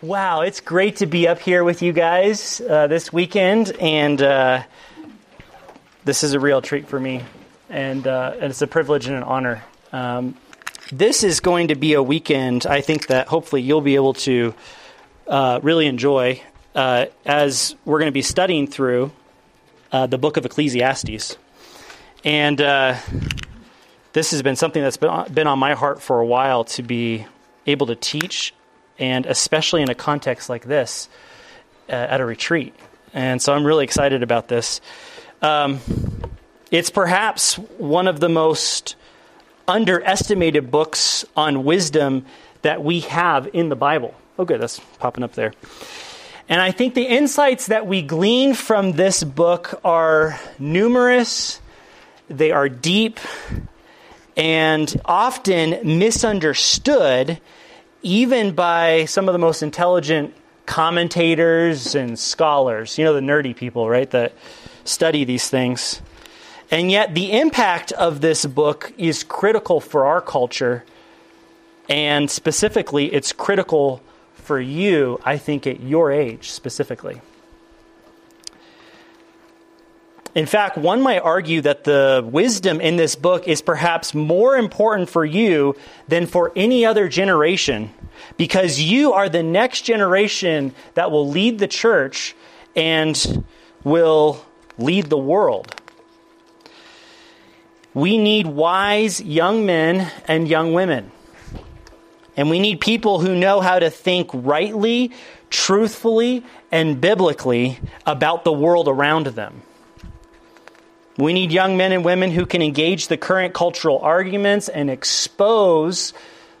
Wow, it's great to be up here with you guys uh, this weekend, and uh, this is a real treat for me, and, uh, and it's a privilege and an honor. Um, this is going to be a weekend I think that hopefully you'll be able to uh, really enjoy uh, as we're going to be studying through uh, the book of Ecclesiastes. And this has been something that's been, been on my heart for a while to be able to teach and especially in a context like this uh, at a retreat. And so I'm really excited about this. Um, it's perhaps one of the most underestimated books on wisdom that we have in the Bible. Oh, good, that's popping up there. And I think the insights that we glean from this book are numerous, they are deep, and often misunderstood even by some of the most intelligent commentators and scholars, you know, the nerdy people, right, that study these things. And yet, the impact of this book is critical for our culture, and specifically, it's critical for you, I think, at your age specifically. In fact, one might argue that the wisdom in this book is perhaps more important for you than for any other generation because you are the next generation that will lead the church and will lead the world. We need wise young men and young women. And we need people who know how to think rightly, truthfully, and biblically about the world around them. We need young men and women who can engage the current cultural arguments and expose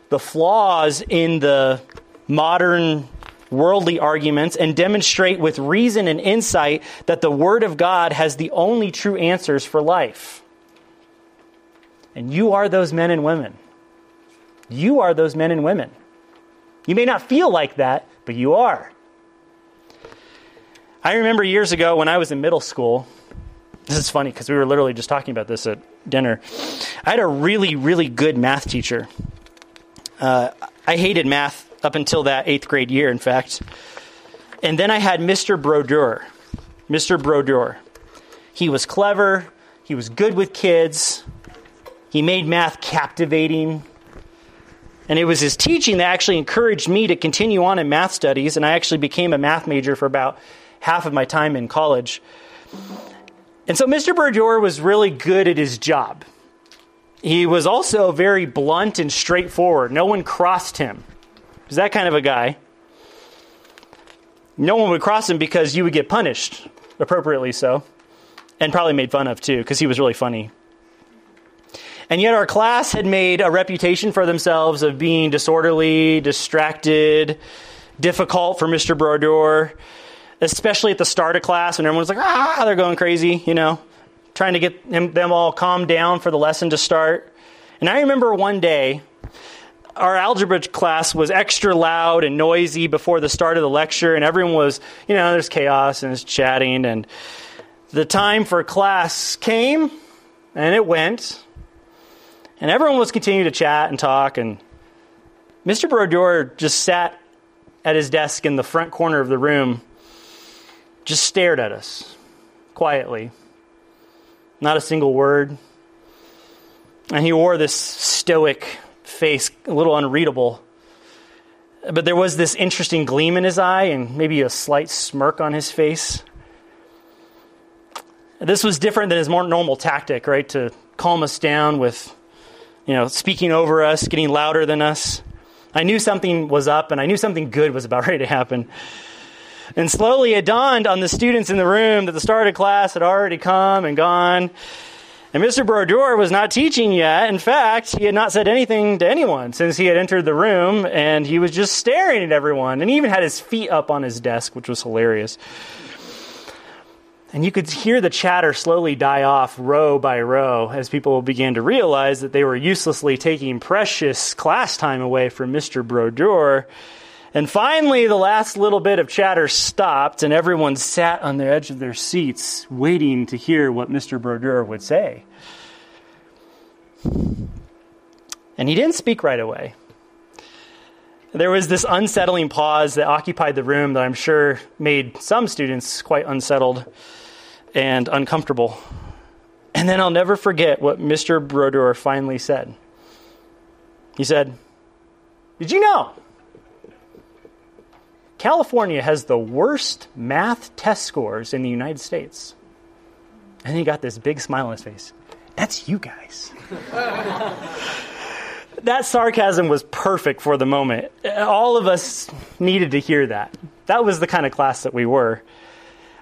the flaws in the modern worldly arguments and demonstrate with reason and insight that the Word of God has the only true answers for life. And you are those men and women. You are those men and women. You may not feel like that, but you are. I remember years ago when I was in middle school, this is funny because we were literally just talking about this at dinner. I had a really, really good math teacher. Uh, I hated math up until that eighth grade year, in fact. And then I had Mr. Brodeur. Mr. Brodeur. He was clever, he was good with kids, he made math captivating. And it was his teaching that actually encouraged me to continue on in math studies, and I actually became a math major for about half of my time in college. And so Mr. Brodeur was really good at his job. He was also very blunt and straightforward. No one crossed him. He was that kind of a guy. No one would cross him because you would get punished, appropriately so, and probably made fun of too, because he was really funny. And yet, our class had made a reputation for themselves of being disorderly, distracted, difficult for Mr. Brodeur especially at the start of class when everyone's like, ah, they're going crazy, you know, trying to get them, them all calmed down for the lesson to start. And I remember one day, our algebra class was extra loud and noisy before the start of the lecture, and everyone was, you know, there's chaos and it's chatting. And the time for class came, and it went, and everyone was continuing to chat and talk. And Mr. Brodeur just sat at his desk in the front corner of the room just stared at us quietly. Not a single word. And he wore this stoic face, a little unreadable. But there was this interesting gleam in his eye and maybe a slight smirk on his face. This was different than his more normal tactic, right? To calm us down with, you know, speaking over us, getting louder than us. I knew something was up and I knew something good was about ready to happen. And slowly it dawned on the students in the room that the start of class had already come and gone. And Mr. Brodeur was not teaching yet. In fact, he had not said anything to anyone since he had entered the room, and he was just staring at everyone, and he even had his feet up on his desk, which was hilarious. And you could hear the chatter slowly die off row by row as people began to realize that they were uselessly taking precious class time away from Mr. Brodeur and finally, the last little bit of chatter stopped, and everyone sat on the edge of their seats, waiting to hear what Mr. Brodeur would say. And he didn't speak right away. There was this unsettling pause that occupied the room that I'm sure made some students quite unsettled and uncomfortable. And then I'll never forget what Mr. Brodeur finally said. He said, Did you know? California has the worst math test scores in the United States. And he got this big smile on his face. That's you guys. that sarcasm was perfect for the moment. All of us needed to hear that. That was the kind of class that we were.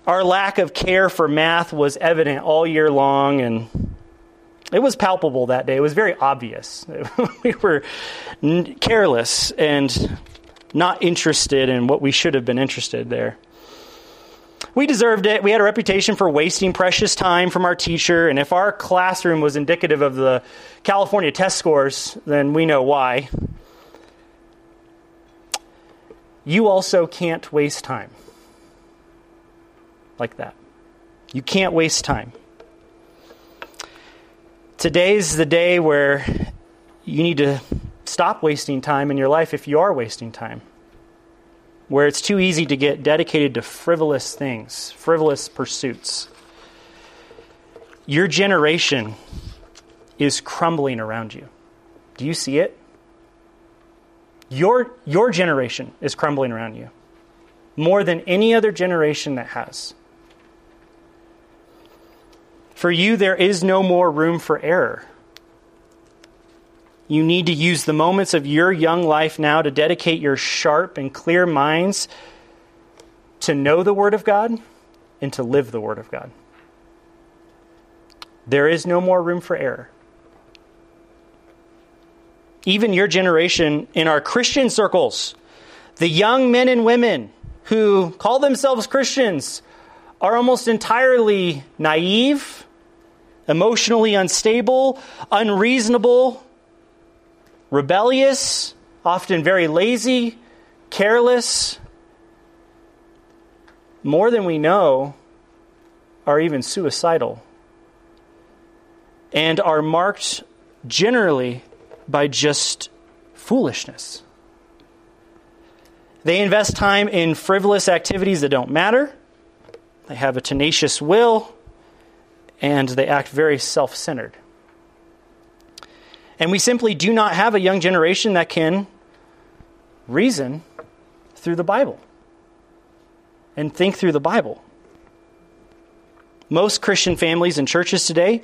Our lack of care for math was evident all year long, and it was palpable that day. It was very obvious. we were careless and not interested in what we should have been interested there. We deserved it. We had a reputation for wasting precious time from our teacher, and if our classroom was indicative of the California test scores, then we know why. You also can't waste time like that. You can't waste time. Today's the day where you need to stop wasting time in your life if you are wasting time where it's too easy to get dedicated to frivolous things, frivolous pursuits. Your generation is crumbling around you. Do you see it? Your, your generation is crumbling around you more than any other generation that has. For you, there is no more room for error. You need to use the moments of your young life now to dedicate your sharp and clear minds to know the Word of God and to live the Word of God. There is no more room for error. Even your generation in our Christian circles, the young men and women who call themselves Christians are almost entirely naive, emotionally unstable, unreasonable, rebellious, often very lazy, careless, more than we know, are even suicidal, and are marked generally by just foolishness. They invest time in frivolous activities that don't matter. They have a tenacious will, and they act very self centered. And we simply do not have a young generation that can reason through the Bible and think through the Bible. Most Christian families and churches today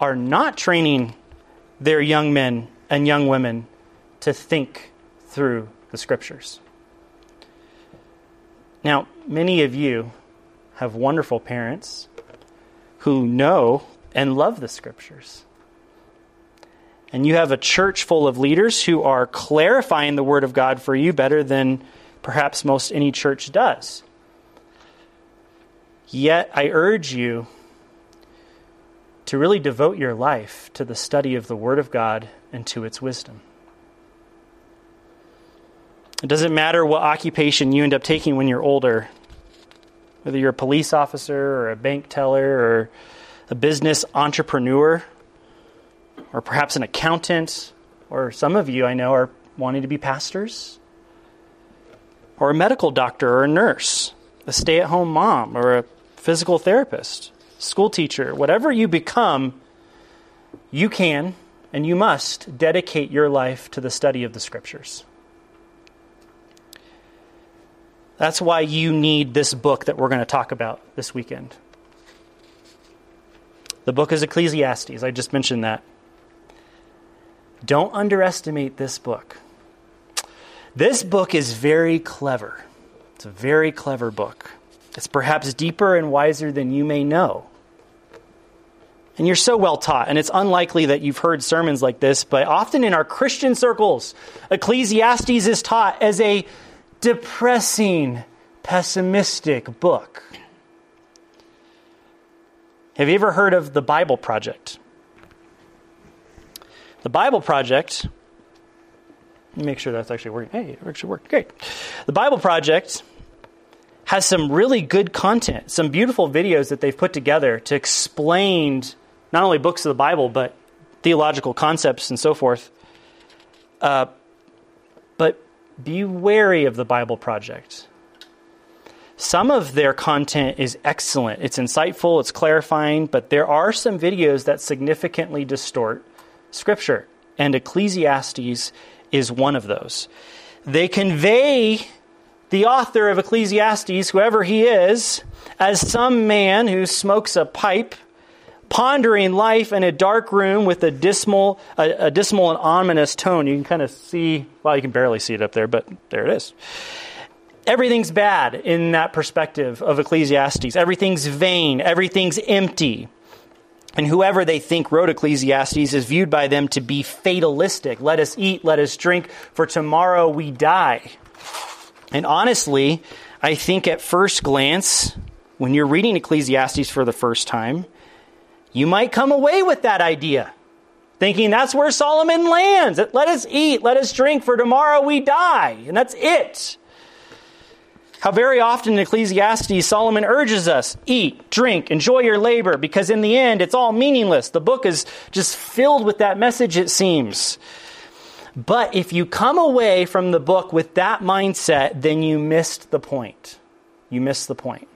are not training their young men and young women to think through the scriptures. Now, many of you have wonderful parents who know and love the scriptures and you have a church full of leaders who are clarifying the Word of God for you better than perhaps most any church does. Yet, I urge you to really devote your life to the study of the Word of God and to its wisdom. It doesn't matter what occupation you end up taking when you're older, whether you're a police officer or a bank teller or a business entrepreneur or perhaps an accountant, or some of you I know are wanting to be pastors, or a medical doctor or a nurse, a stay at home mom, or a physical therapist, school teacher, whatever you become, you can and you must dedicate your life to the study of the scriptures. That's why you need this book that we're going to talk about this weekend. The book is Ecclesiastes. I just mentioned that. Don't underestimate this book. This book is very clever. It's a very clever book. It's perhaps deeper and wiser than you may know. And you're so well taught, and it's unlikely that you've heard sermons like this, but often in our Christian circles, Ecclesiastes is taught as a depressing, pessimistic book. Have you ever heard of the Bible Project? The Bible Project, make sure that's actually working. Hey, it actually worked. Great. The Bible Project has some really good content, some beautiful videos that they've put together to explain not only books of the Bible, but theological concepts and so forth. Uh, but be wary of the Bible Project. Some of their content is excellent. It's insightful, it's clarifying, but there are some videos that significantly distort Scripture, and Ecclesiastes is one of those. They convey the author of Ecclesiastes, whoever he is, as some man who smokes a pipe, pondering life in a dark room with a dismal, a, a dismal and ominous tone. You can kind of see, well, you can barely see it up there, but there it is everything's bad in that perspective of Ecclesiastes. Everything's vain, everything's empty. And whoever they think wrote Ecclesiastes is viewed by them to be fatalistic. Let us eat, let us drink, for tomorrow we die. And honestly, I think at first glance, when you're reading Ecclesiastes for the first time, you might come away with that idea, thinking that's where Solomon lands. Let us eat, let us drink, for tomorrow we die. And that's it. How very often in Ecclesiastes, Solomon urges us eat, drink, enjoy your labor, because in the end, it's all meaningless. The book is just filled with that message, it seems. But if you come away from the book with that mindset, then you missed the point. You missed the point.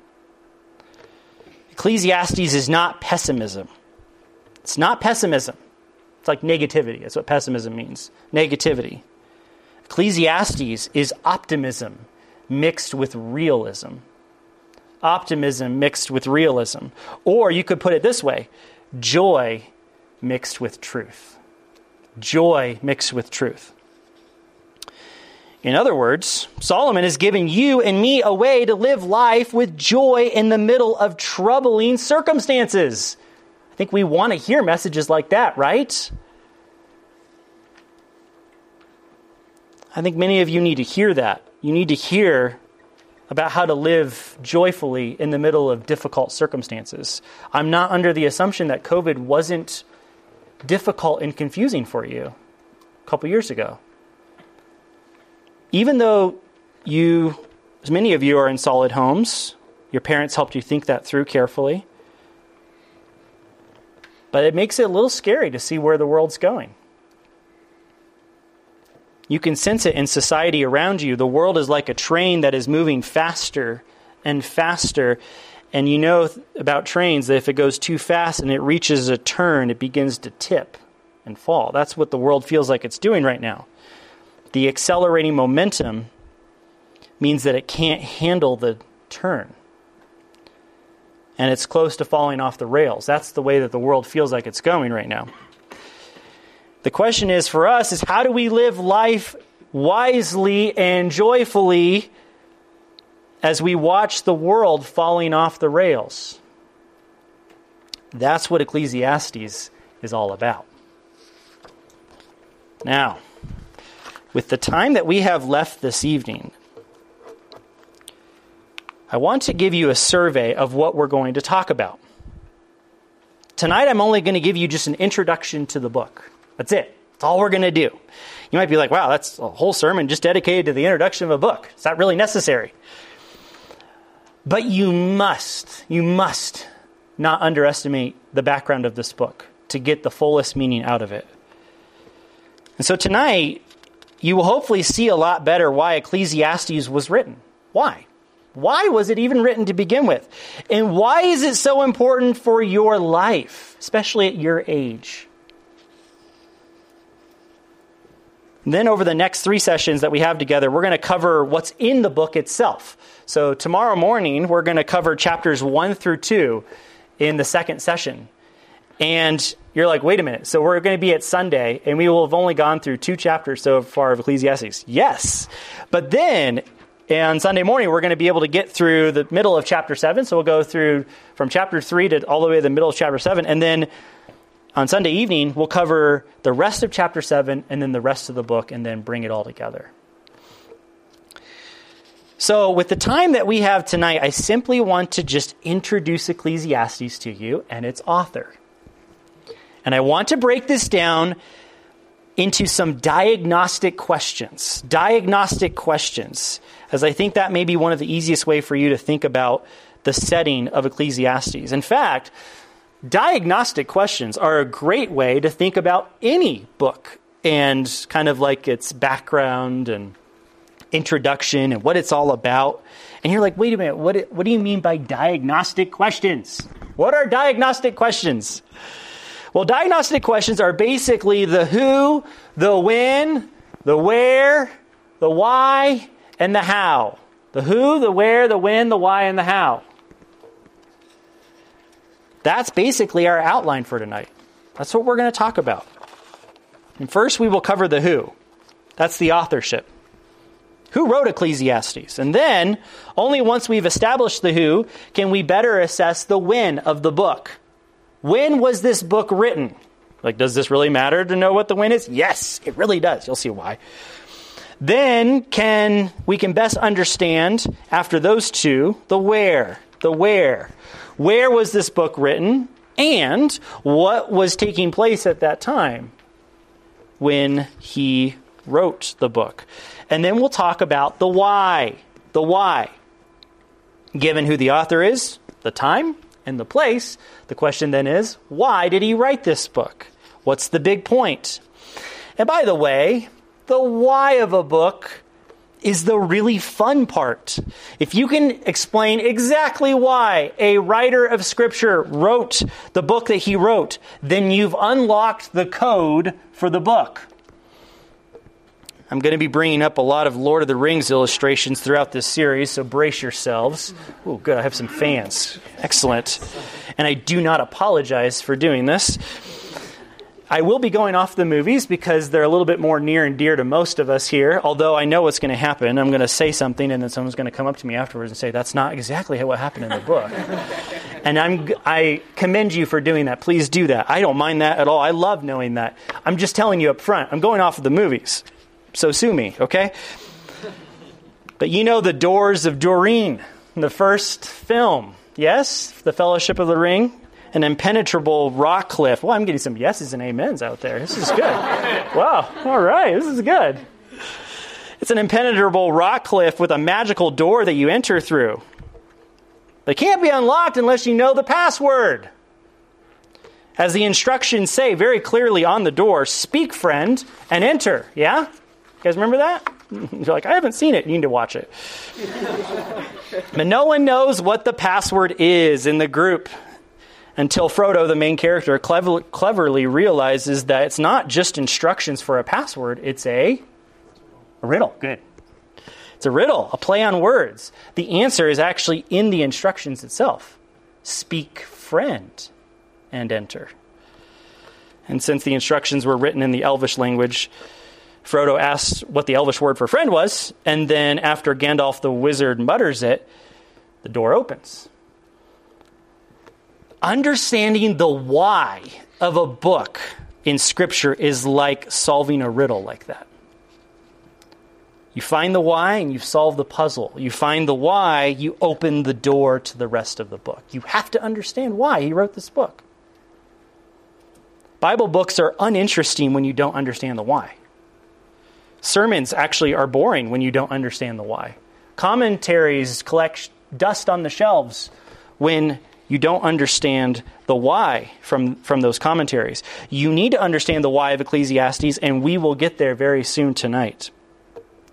Ecclesiastes is not pessimism. It's not pessimism. It's like negativity. That's what pessimism means negativity. Ecclesiastes is optimism mixed with realism. Optimism mixed with realism. Or you could put it this way joy mixed with truth. Joy mixed with truth. In other words, Solomon is giving you and me a way to live life with joy in the middle of troubling circumstances. I think we want to hear messages like that, right? I think many of you need to hear that you need to hear about how to live joyfully in the middle of difficult circumstances. I'm not under the assumption that COVID wasn't difficult and confusing for you a couple years ago. Even though you, as many of you are in solid homes, your parents helped you think that through carefully. But it makes it a little scary to see where the world's going. You can sense it in society around you. The world is like a train that is moving faster and faster. And you know about trains that if it goes too fast and it reaches a turn, it begins to tip and fall. That's what the world feels like it's doing right now. The accelerating momentum means that it can't handle the turn. And it's close to falling off the rails. That's the way that the world feels like it's going right now. The question is for us is how do we live life wisely and joyfully as we watch the world falling off the rails? That's what Ecclesiastes is all about. Now, with the time that we have left this evening, I want to give you a survey of what we're going to talk about. Tonight, I'm only going to give you just an introduction to the book. That's it. That's all we're going to do. You might be like, wow, that's a whole sermon just dedicated to the introduction of a book. Is that really necessary? But you must, you must not underestimate the background of this book to get the fullest meaning out of it. And so tonight, you will hopefully see a lot better why Ecclesiastes was written. Why? Why was it even written to begin with? And why is it so important for your life, especially at your age? Then, over the next three sessions that we have together, we're going to cover what's in the book itself. So, tomorrow morning, we're going to cover chapters one through two in the second session. And you're like, wait a minute. So, we're going to be at Sunday, and we will have only gone through two chapters so far of Ecclesiastes. Yes. But then, on Sunday morning, we're going to be able to get through the middle of chapter 7. So we'll go through from chapter 3 to all the way to the middle of chapter 7. And then on Sunday evening, we'll cover the rest of chapter 7 and then the rest of the book and then bring it all together. So, with the time that we have tonight, I simply want to just introduce Ecclesiastes to you and its author. And I want to break this down into some diagnostic questions. Diagnostic questions, as I think that may be one of the easiest way for you to think about the setting of Ecclesiastes. In fact, diagnostic questions are a great way to think about any book and kind of like its background and introduction and what it's all about. And you're like, wait a minute, what, what do you mean by diagnostic questions? What are diagnostic questions? Well, diagnostic questions are basically the who, the when, the where, the why, and the how. The who, the where, the when, the why, and the how. That's basically our outline for tonight. That's what we're going to talk about. And first, we will cover the who. That's the authorship. Who wrote Ecclesiastes? And then, only once we've established the who, can we better assess the when of the book. When was this book written? Like, does this really matter to know what the when is? Yes, it really does. You'll see why. Then can we can best understand after those two the where, the where. Where was this book written and what was taking place at that time when he wrote the book. And then we'll talk about the why, the why. Given who the author is, the time, and the place, the question then is why did he write this book? What's the big point? And by the way, the why of a book is the really fun part. If you can explain exactly why a writer of Scripture wrote the book that he wrote, then you've unlocked the code for the book. I'm going to be bringing up a lot of Lord of the Rings illustrations throughout this series, so brace yourselves. Oh, good, I have some fans. Excellent. And I do not apologize for doing this. I will be going off the movies because they're a little bit more near and dear to most of us here, although I know what's going to happen. I'm going to say something, and then someone's going to come up to me afterwards and say, That's not exactly what happened in the book. and I'm, I commend you for doing that. Please do that. I don't mind that at all. I love knowing that. I'm just telling you up front, I'm going off of the movies. So sue me, okay? But you know the doors of Durin, the first film. Yes? The Fellowship of the Ring an impenetrable rock cliff. Well, I'm getting some yeses and amens out there. This is good. wow. All right. This is good. It's an impenetrable rock cliff with a magical door that you enter through. They can't be unlocked unless you know the password. As the instructions say very clearly on the door, speak, friend, and enter. Yeah? You guys remember that? You're like, I haven't seen it. You need to watch it. but no one knows what the password is in the group until Frodo, the main character, clever, cleverly realizes that it's not just instructions for a password, it's a, a riddle. Good. It's a riddle, a play on words. The answer is actually in the instructions itself speak friend and enter. And since the instructions were written in the Elvish language, Frodo asks what the Elvish word for friend was, and then after Gandalf the wizard mutters it, the door opens understanding the why of a book in Scripture is like solving a riddle like that. You find the why and you solve the puzzle. You find the why, you open the door to the rest of the book. You have to understand why he wrote this book. Bible books are uninteresting when you don't understand the why. Sermons actually are boring when you don't understand the why. Commentaries collect dust on the shelves when you don't understand the why from, from those commentaries. You need to understand the why of Ecclesiastes, and we will get there very soon tonight.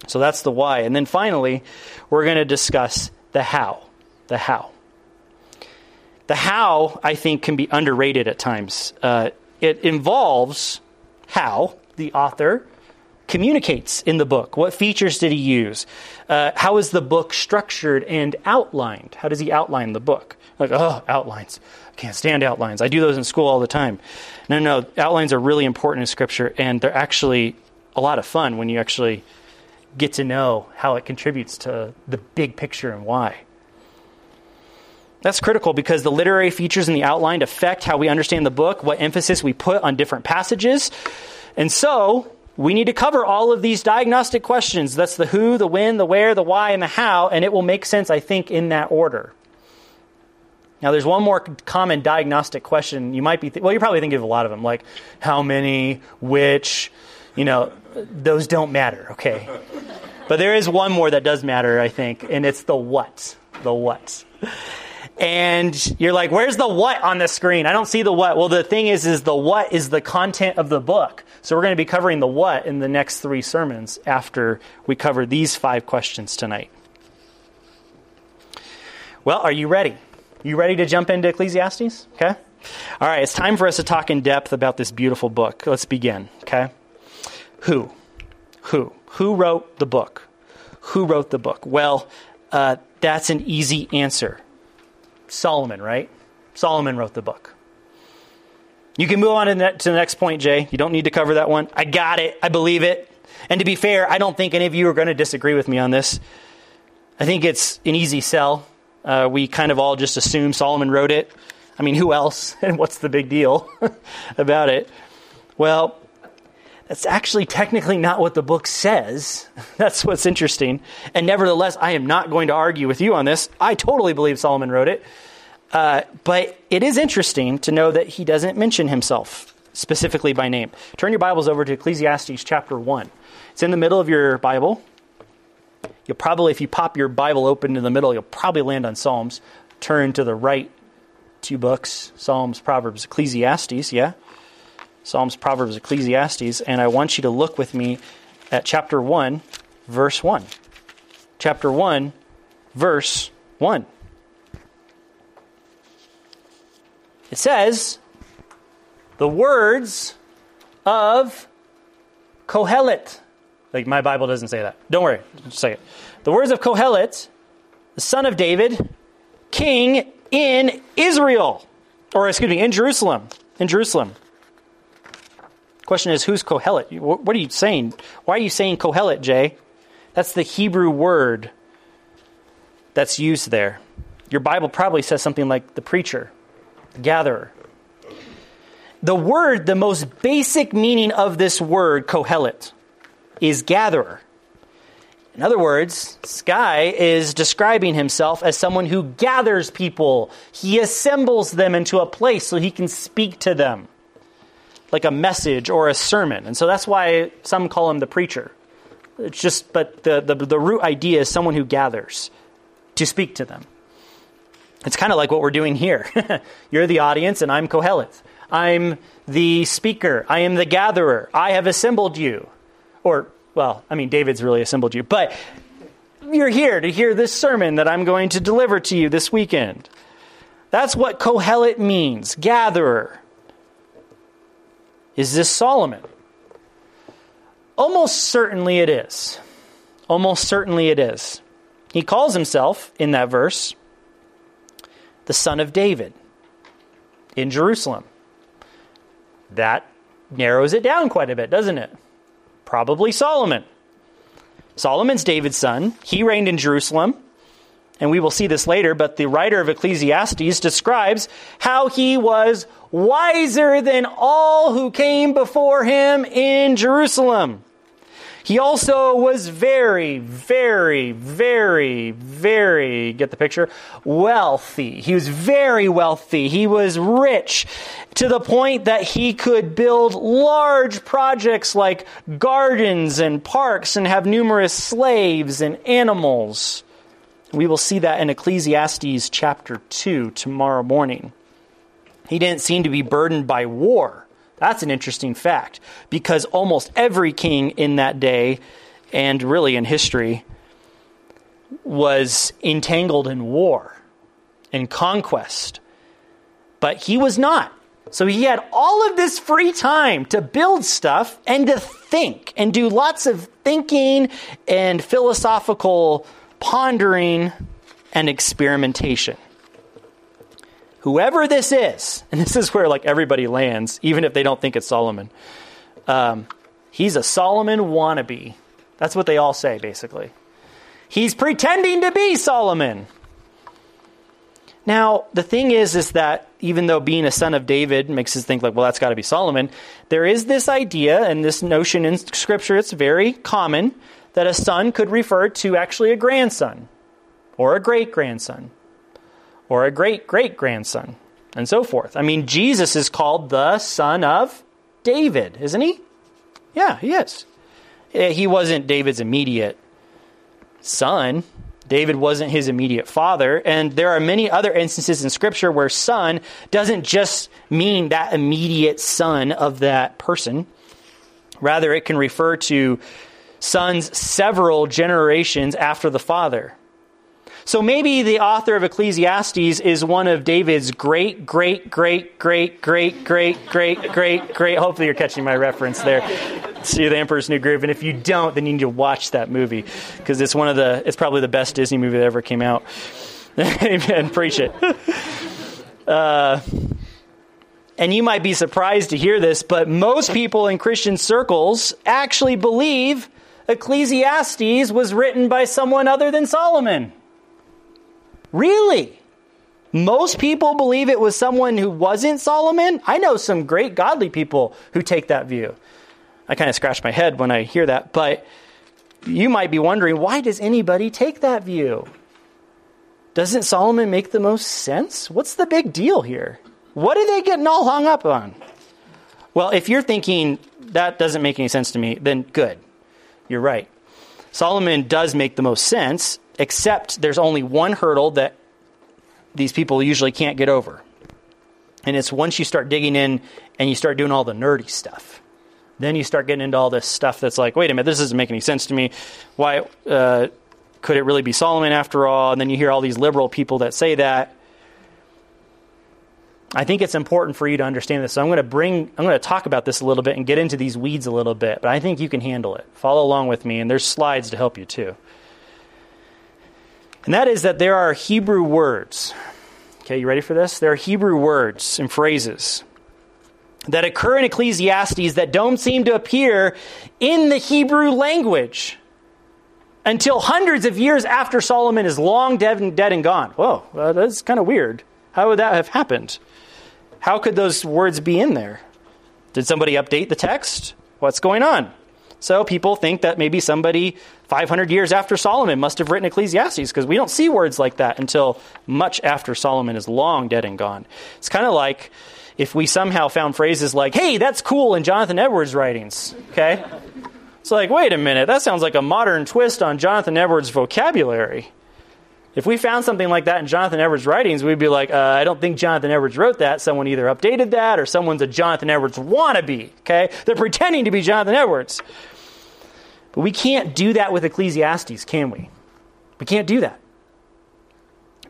So that's the why. And then finally, we're going to discuss the how. The how. The how, I think, can be underrated at times. Uh, it involves how the author communicates in the book. What features did he use? Uh, how is the book structured and outlined? How does he outline the book? Like, oh, outlines. I can't stand outlines. I do those in school all the time. No, no, outlines are really important in Scripture, and they're actually a lot of fun when you actually get to know how it contributes to the big picture and why. That's critical because the literary features in the outline affect how we understand the book, what emphasis we put on different passages. And so, we need to cover all of these diagnostic questions. That's the who, the when, the where, the why, and the how, and it will make sense, I think, in that order. Now, there's one more common diagnostic question. You might be, th- well, you're probably thinking of a lot of them, like how many, which, you know, those don't matter, okay? But there is one more that does matter, I think, and it's the what. The what. And you're like, where's the what on the screen? I don't see the what. Well, the thing is, is the what is the content of the book. So we're going to be covering the what in the next three sermons after we cover these five questions tonight. Well, are you ready? You ready to jump into Ecclesiastes? Okay. All right, it's time for us to talk in depth about this beautiful book. Let's begin, okay? Who? Who? Who wrote the book? Who wrote the book? Well, uh, that's an easy answer. Solomon, right? Solomon wrote the book. You can move on to the next point, Jay. You don't need to cover that one. I got it. I believe it. And to be fair, I don't think any of you are going to disagree with me on this. I think it's an easy sell. Uh, we kind of all just assume Solomon wrote it. I mean, who else? And what's the big deal about it? Well, that's actually technically not what the book says. That's what's interesting. And nevertheless, I am not going to argue with you on this. I totally believe Solomon wrote it. Uh, but it is interesting to know that he doesn't mention himself specifically by name. Turn your Bibles over to Ecclesiastes chapter 1. It's in the middle of your Bible. You'll probably, if you pop your Bible open in the middle, you'll probably land on Psalms. Turn to the right two books Psalms, Proverbs, Ecclesiastes, yeah? Psalms, Proverbs, Ecclesiastes, and I want you to look with me at chapter 1, verse 1. Chapter 1, verse 1. It says, the words of Kohelet. Like my Bible doesn't say that. Don't worry, just say it. The words of Kohelet, the son of David, king in Israel, or excuse me, in Jerusalem. In Jerusalem. Question is, who's Kohelet? What are you saying? Why are you saying Kohelet, Jay? That's the Hebrew word that's used there. Your Bible probably says something like the preacher, the gatherer. The word, the most basic meaning of this word, Kohelet, is gatherer. In other words, Sky is describing himself as someone who gathers people. He assembles them into a place so he can speak to them, like a message or a sermon. And so that's why some call him the preacher. It's just, but the, the, the root idea is someone who gathers to speak to them. It's kind of like what we're doing here. You're the audience, and I'm Kohelet. I'm the speaker. I am the gatherer. I have assembled you. Or well, I mean, David's really assembled you, but you're here to hear this sermon that I'm going to deliver to you this weekend. That's what Kohelet means, gatherer. Is this Solomon? Almost certainly it is. Almost certainly it is. He calls himself, in that verse, the son of David in Jerusalem. That narrows it down quite a bit, doesn't it? Probably Solomon. Solomon's David's son. He reigned in Jerusalem. And we will see this later, but the writer of Ecclesiastes describes how he was wiser than all who came before him in Jerusalem. He also was very, very, very, very, get the picture, wealthy. He was very wealthy. He was rich to the point that he could build large projects like gardens and parks and have numerous slaves and animals. We will see that in Ecclesiastes chapter 2 tomorrow morning. He didn't seem to be burdened by war. That's an interesting fact because almost every king in that day and really in history was entangled in war and conquest. But he was not. So he had all of this free time to build stuff and to think and do lots of thinking and philosophical pondering and experimentation whoever this is, and this is where like everybody lands, even if they don't think it's Solomon. Um, he's a Solomon wannabe. That's what they all say, basically. He's pretending to be Solomon. Now, the thing is, is that even though being a son of David makes us think like, well, that's got to be Solomon, there is this idea and this notion in Scripture, it's very common, that a son could refer to actually a grandson or a great grandson or a great great grandson, and so forth. I mean, Jesus is called the son of David, isn't he? Yeah, he is. Eh, he wasn't David's immediate son. David wasn't his immediate father. And there are many other instances in Scripture where son doesn't just mean that immediate son of that person. Rather, it can refer to sons several generations after the father. So maybe the author of Ecclesiastes is one of David's great, great, great, great, great, great, great, great, great. Hopefully, you're catching my reference there. See the Emperor's New Groove, and if you don't, then you need to watch that movie because it's one of the. It's probably the best Disney movie that ever came out. Amen. Preach it. Uh, and you might be surprised to hear this, but most people in Christian circles actually believe Ecclesiastes was written by someone other than Solomon. Really? Most people believe it was someone who wasn't Solomon? I know some great godly people who take that view. I kind of scratch my head when I hear that, but you might be wondering why does anybody take that view? Doesn't Solomon make the most sense? What's the big deal here? What are they getting all hung up on? Well, if you're thinking that doesn't make any sense to me, then good. You're right. Solomon does make the most sense, except there's only one hurdle that these people usually can't get over. And it's once you start digging in and you start doing all the nerdy stuff. Then you start getting into all this stuff that's like, wait a minute, this doesn't make any sense to me. Why uh, could it really be Solomon after all? And then you hear all these liberal people that say that. I think it's important for you to understand this. So I'm going to bring, I'm going to talk about this a little bit and get into these weeds a little bit, but I think you can handle it. Follow along with me, and there's slides to help you too and that is that there are Hebrew words. Okay, you ready for this? There are Hebrew words and phrases that occur in Ecclesiastes that don't seem to appear in the Hebrew language until hundreds of years after Solomon is long dead and, dead and gone. Whoa, that's kind of weird. How would that have happened? How could those words be in there? Did somebody update the text? What's going on? So people think that maybe somebody 500 years after Solomon must have written Ecclesiastes because we don't see words like that until much after Solomon is long dead and gone. It's kind of like if we somehow found phrases like, hey, that's cool in Jonathan Edwards' writings. Okay? It's like, wait a minute, that sounds like a modern twist on Jonathan Edwards' vocabulary. If we found something like that in Jonathan Edwards' writings, we'd be like, uh, I don't think Jonathan Edwards wrote that. Someone either updated that or someone's a Jonathan Edwards wannabe. Okay? They're pretending to be Jonathan Edwards. But we can't do that with Ecclesiastes, can we? We can't do that.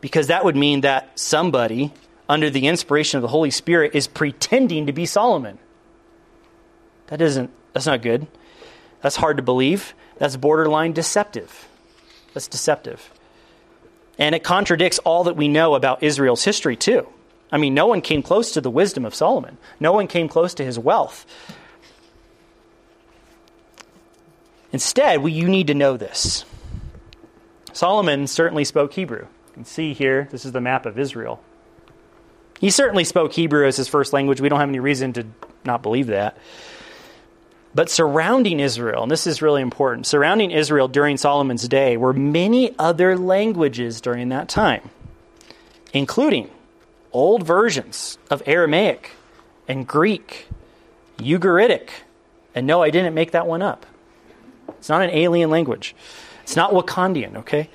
Because that would mean that somebody, under the inspiration of the Holy Spirit, is pretending to be Solomon. That isn't, that's not good. That's hard to believe. That's borderline deceptive. That's deceptive. And it contradicts all that we know about Israel's history, too. I mean, no one came close to the wisdom of Solomon, no one came close to his wealth. Instead, we, you need to know this. Solomon certainly spoke Hebrew. You can see here, this is the map of Israel. He certainly spoke Hebrew as his first language. We don't have any reason to not believe that. But surrounding Israel, and this is really important, surrounding Israel during Solomon's day were many other languages during that time, including old versions of Aramaic and Greek, Ugaritic. And no, I didn't make that one up. It's not an alien language. It's not Wakandian, okay?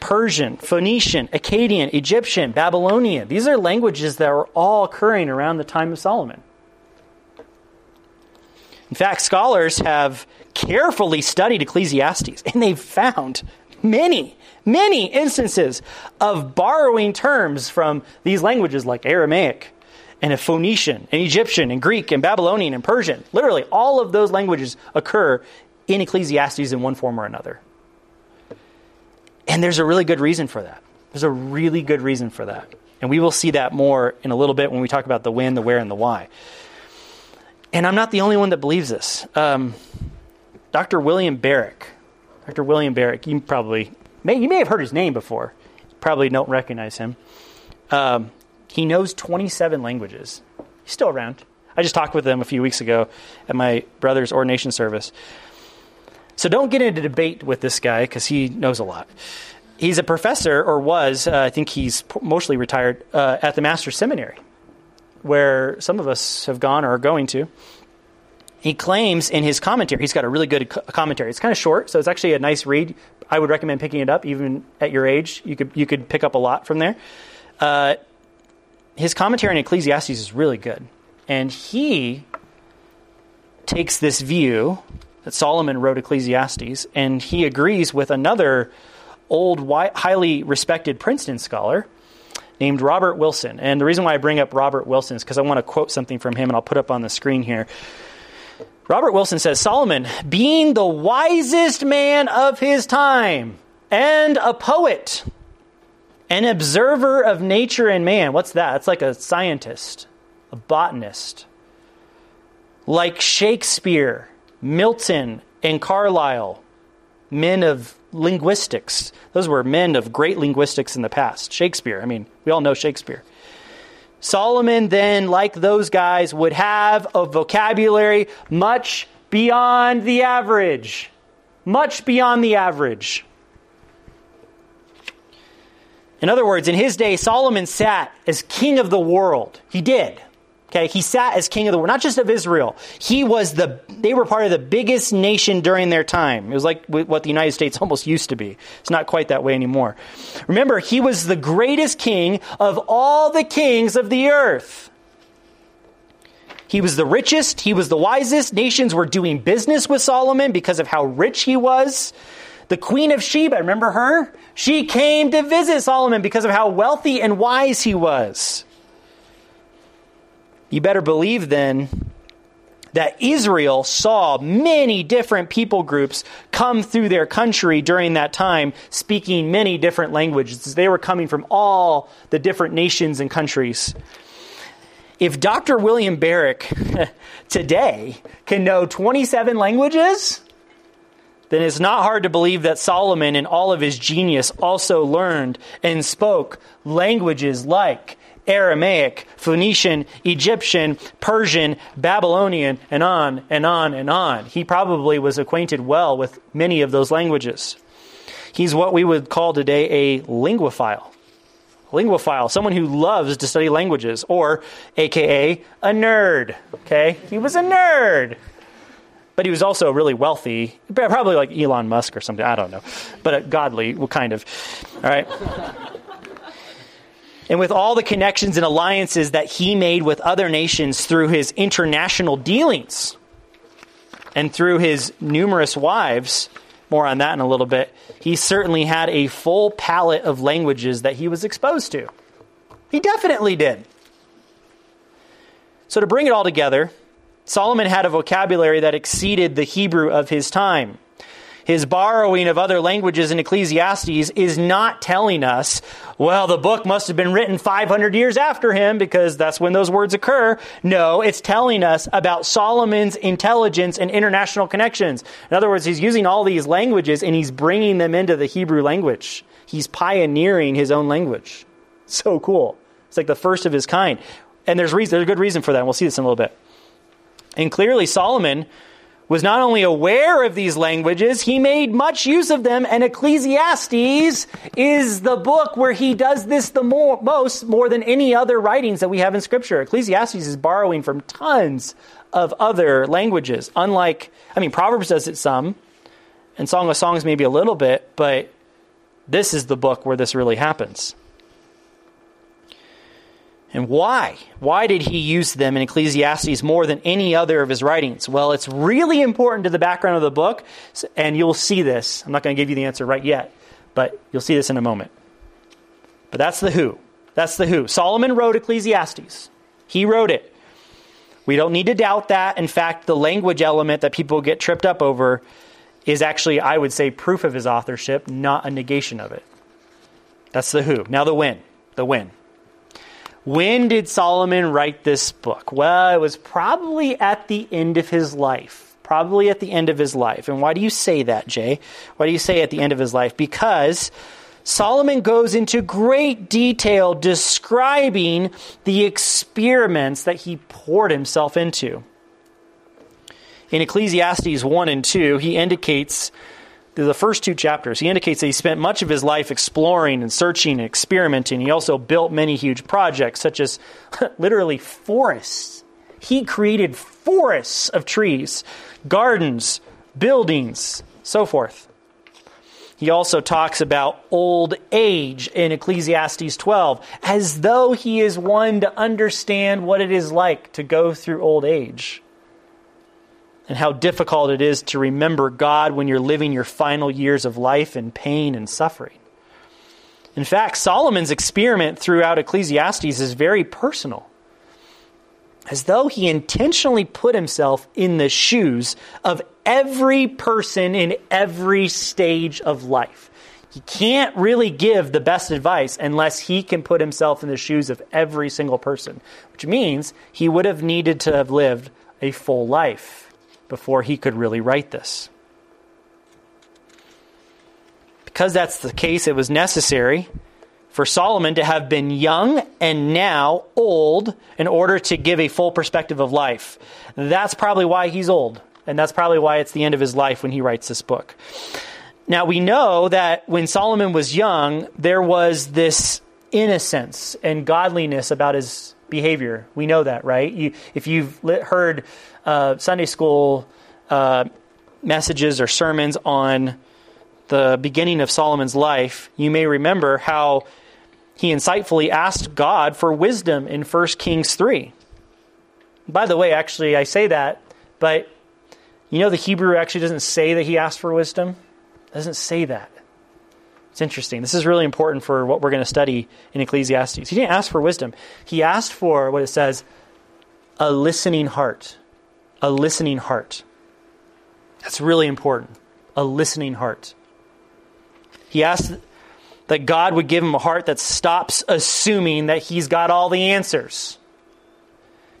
Persian, Phoenician, Akkadian, Egyptian, Babylonian. These are languages that were all occurring around the time of Solomon. In fact, scholars have carefully studied Ecclesiastes, and they've found many, many instances of borrowing terms from these languages like Aramaic, and a Phoenician, and Egyptian, and Greek, and Babylonian, and Persian. Literally, all of those languages occur in Ecclesiastes in one form or another. And there's a really good reason for that. There's a really good reason for that. And we will see that more in a little bit when we talk about the when, the where, and the why. And I'm not the only one that believes this. Um, Dr. William Barrick, Dr. William Barrick, you probably may, you may have heard his name before. Probably don't recognize him. Um, he knows 27 languages. He's still around. I just talked with him a few weeks ago at my brother's ordination service. So don't get into debate with this guy because he knows a lot. He's a professor, or was, uh, I think he's mostly retired, uh, at the Master's Seminary, where some of us have gone or are going to. He claims in his commentary, he's got a really good commentary. It's kind of short, so it's actually a nice read. I would recommend picking it up, even at your age. You could, you could pick up a lot from there. Uh, his commentary on Ecclesiastes is really good. And he takes this view that Solomon wrote Ecclesiastes, and he agrees with another old, highly respected Princeton scholar named Robert Wilson. And the reason why I bring up Robert Wilson is because I want to quote something from him, and I'll put up on the screen here. Robert Wilson says Solomon, being the wisest man of his time and a poet, an observer of nature and man. What's that? It's like a scientist, a botanist. Like Shakespeare, Milton, and Carlyle, men of linguistics. Those were men of great linguistics in the past. Shakespeare, I mean, we all know Shakespeare. Solomon, then, like those guys, would have a vocabulary much beyond the average. Much beyond the average. In other words, in his day, Solomon sat as king of the world. He did. Okay, he sat as king of the world, not just of Israel. He was the, they were part of the biggest nation during their time. It was like what the United States almost used to be. It's not quite that way anymore. Remember, he was the greatest king of all the kings of the earth. He was the richest, he was the wisest. Nations were doing business with Solomon because of how rich he was. The Queen of Sheba, remember her? She came to visit Solomon because of how wealthy and wise he was. You better believe then that Israel saw many different people groups come through their country during that time, speaking many different languages. They were coming from all the different nations and countries. If Dr. William Barrick today can know 27 languages, then it's not hard to believe that Solomon, in all of his genius, also learned and spoke languages like Aramaic, Phoenician, Egyptian, Persian, Babylonian, and on and on and on. He probably was acquainted well with many of those languages. He's what we would call today a linguophile. Linguophile, someone who loves to study languages, or AKA a nerd. Okay? He was a nerd but he was also really wealthy, probably like Elon Musk or something. I don't know, but godly kind of. All right. And with all the connections and alliances that he made with other nations through his international dealings and through his numerous wives, more on that in a little bit, he certainly had a full palette of languages that he was exposed to. He definitely did. So, to bring it all together, Solomon had a vocabulary that exceeded the Hebrew of his time his borrowing of other languages in Ecclesiastes is not telling us, well, the book must have been written 500 years after him because that's when those words occur. No, it's telling us about Solomon's intelligence and international connections. In other words, he's using all these languages and he's bringing them into the Hebrew language. He's pioneering his own language. So cool. It's like the first of his kind. And there's, reason, there's a good reason for that. And we'll see this in a little bit. And clearly, Solomon was not only aware of these languages, he made much use of them, and Ecclesiastes is the book where he does this the more, most, more than any other writings that we have in Scripture. Ecclesiastes is borrowing from tons of other languages, unlike, I mean, Proverbs does it some, and Song of Songs maybe a little bit, but this is the book where this really happens. And why? Why did he use them in Ecclesiastes more than any other of his writings? Well, it's really important to the background of the book, and you'll see this. I'm not going to give you the answer right yet, but you'll see this in a moment. But that's the who. That's the who. Solomon wrote Ecclesiastes. He wrote it. We don't need to doubt that. In fact, the language element that people get tripped up over is actually, I would say, proof of his authorship, not a negation of it. That's the who. Now, the when. The when. When did Solomon write this book? Well, it was probably at the end of his life. Probably at the end of his life. And why do you say that, Jay? Why do you say at the end of his life? Because Solomon goes into great detail describing the experiments that he poured himself into. In Ecclesiastes 1 and 2, he indicates the first two chapters, he indicates that he spent much of his life exploring and searching and experimenting. He also built many huge projects, such as literally forests. He created forests of trees, gardens, buildings, so forth. He also talks about old age in Ecclesiastes 12, as though he is one to understand what it is like to go through old age. And how difficult it is to remember God when you're living your final years of life in pain and suffering. In fact, Solomon's experiment throughout Ecclesiastes is very personal, as though he intentionally put himself in the shoes of every person in every stage of life. He can't really give the best advice unless he can put himself in the shoes of every single person, which means he would have needed to have lived a full life before he could really write this. Because that's the case, it was necessary for Solomon to have been young and now old in order to give a full perspective of life. That's probably why he's old, and that's probably why it's the end of his life when he writes this book. Now, we know that when Solomon was young, there was this innocence and godliness about his behavior. We know that, right? You, if you've heard uh, Sunday school uh, messages or sermons on the beginning of Solomon's life, you may remember how he insightfully asked God for wisdom in 1 Kings 3. By the way, actually, I say that, but you know the Hebrew actually doesn't say that he asked for wisdom? It doesn't say that. It's interesting. This is really important for what we're going to study in Ecclesiastes. He didn't ask for wisdom. He asked for what it says a listening heart a listening heart. That's really important. A listening heart. He asked that God would give him a heart that stops assuming that he's got all the answers.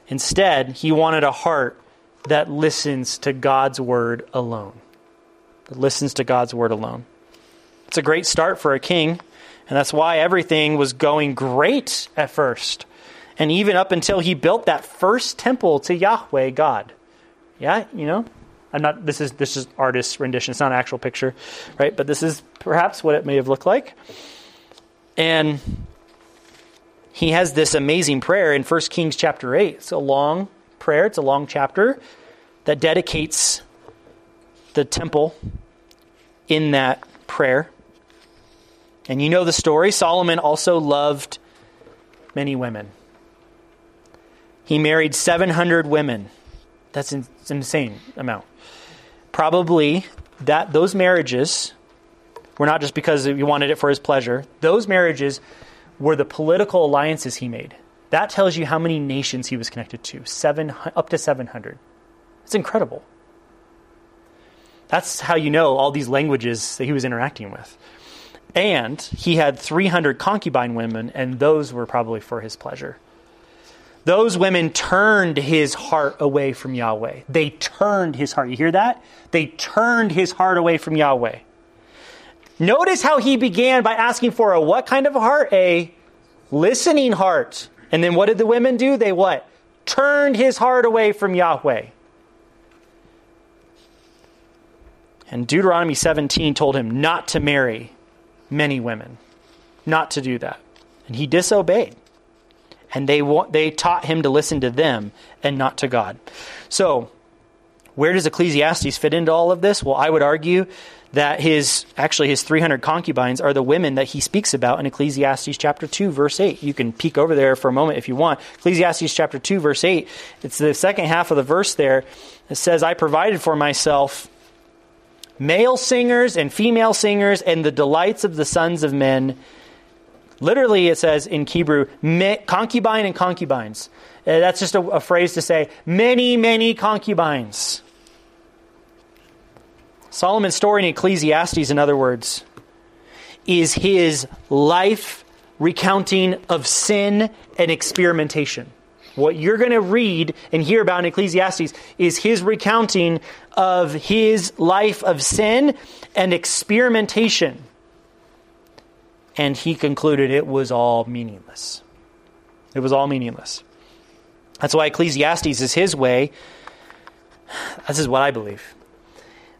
Instead, he wanted a heart that listens to God's word alone. That listens to God's word alone. It's a great start for a king, and that's why everything was going great at first. And even up until he built that first temple to Yahweh God. Yeah, you know, I'm not. This is this is artist's rendition. It's not an actual picture, right? But this is perhaps what it may have looked like. And he has this amazing prayer in 1 Kings chapter 8. It's a long prayer, it's a long chapter that dedicates the temple in that prayer. And you know the story. Solomon also loved many women. He married 700 women. That's an insane amount. Probably that those marriages were not just because he wanted it for his pleasure. Those marriages were the political alliances he made. That tells you how many nations he was connected to. Seven, up to 700. It's incredible. That's how you know all these languages that he was interacting with. And he had 300 concubine women, and those were probably for his pleasure. Those women turned his heart away from Yahweh. They turned his heart. You hear that? They turned his heart away from Yahweh. Notice how he began by asking for a what kind of a heart? A listening heart. And then what did the women do? They what? Turned his heart away from Yahweh. And Deuteronomy 17 told him not to marry many women, not to do that. And he disobeyed and they they taught him to listen to them and not to God. So, where does Ecclesiastes fit into all of this? Well, I would argue that his actually his 300 concubines are the women that he speaks about in Ecclesiastes chapter 2 verse 8. You can peek over there for a moment if you want. Ecclesiastes chapter 2 verse 8. It's the second half of the verse there. It says I provided for myself male singers and female singers and the delights of the sons of men Literally, it says in Hebrew, concubine and concubines. Uh, that's just a, a phrase to say many, many concubines. Solomon's story in Ecclesiastes, in other words, is his life recounting of sin and experimentation. What you're going to read and hear about in Ecclesiastes is his recounting of his life of sin and experimentation and he concluded it was all meaningless. It was all meaningless. That's why Ecclesiastes is his way. This is what I believe.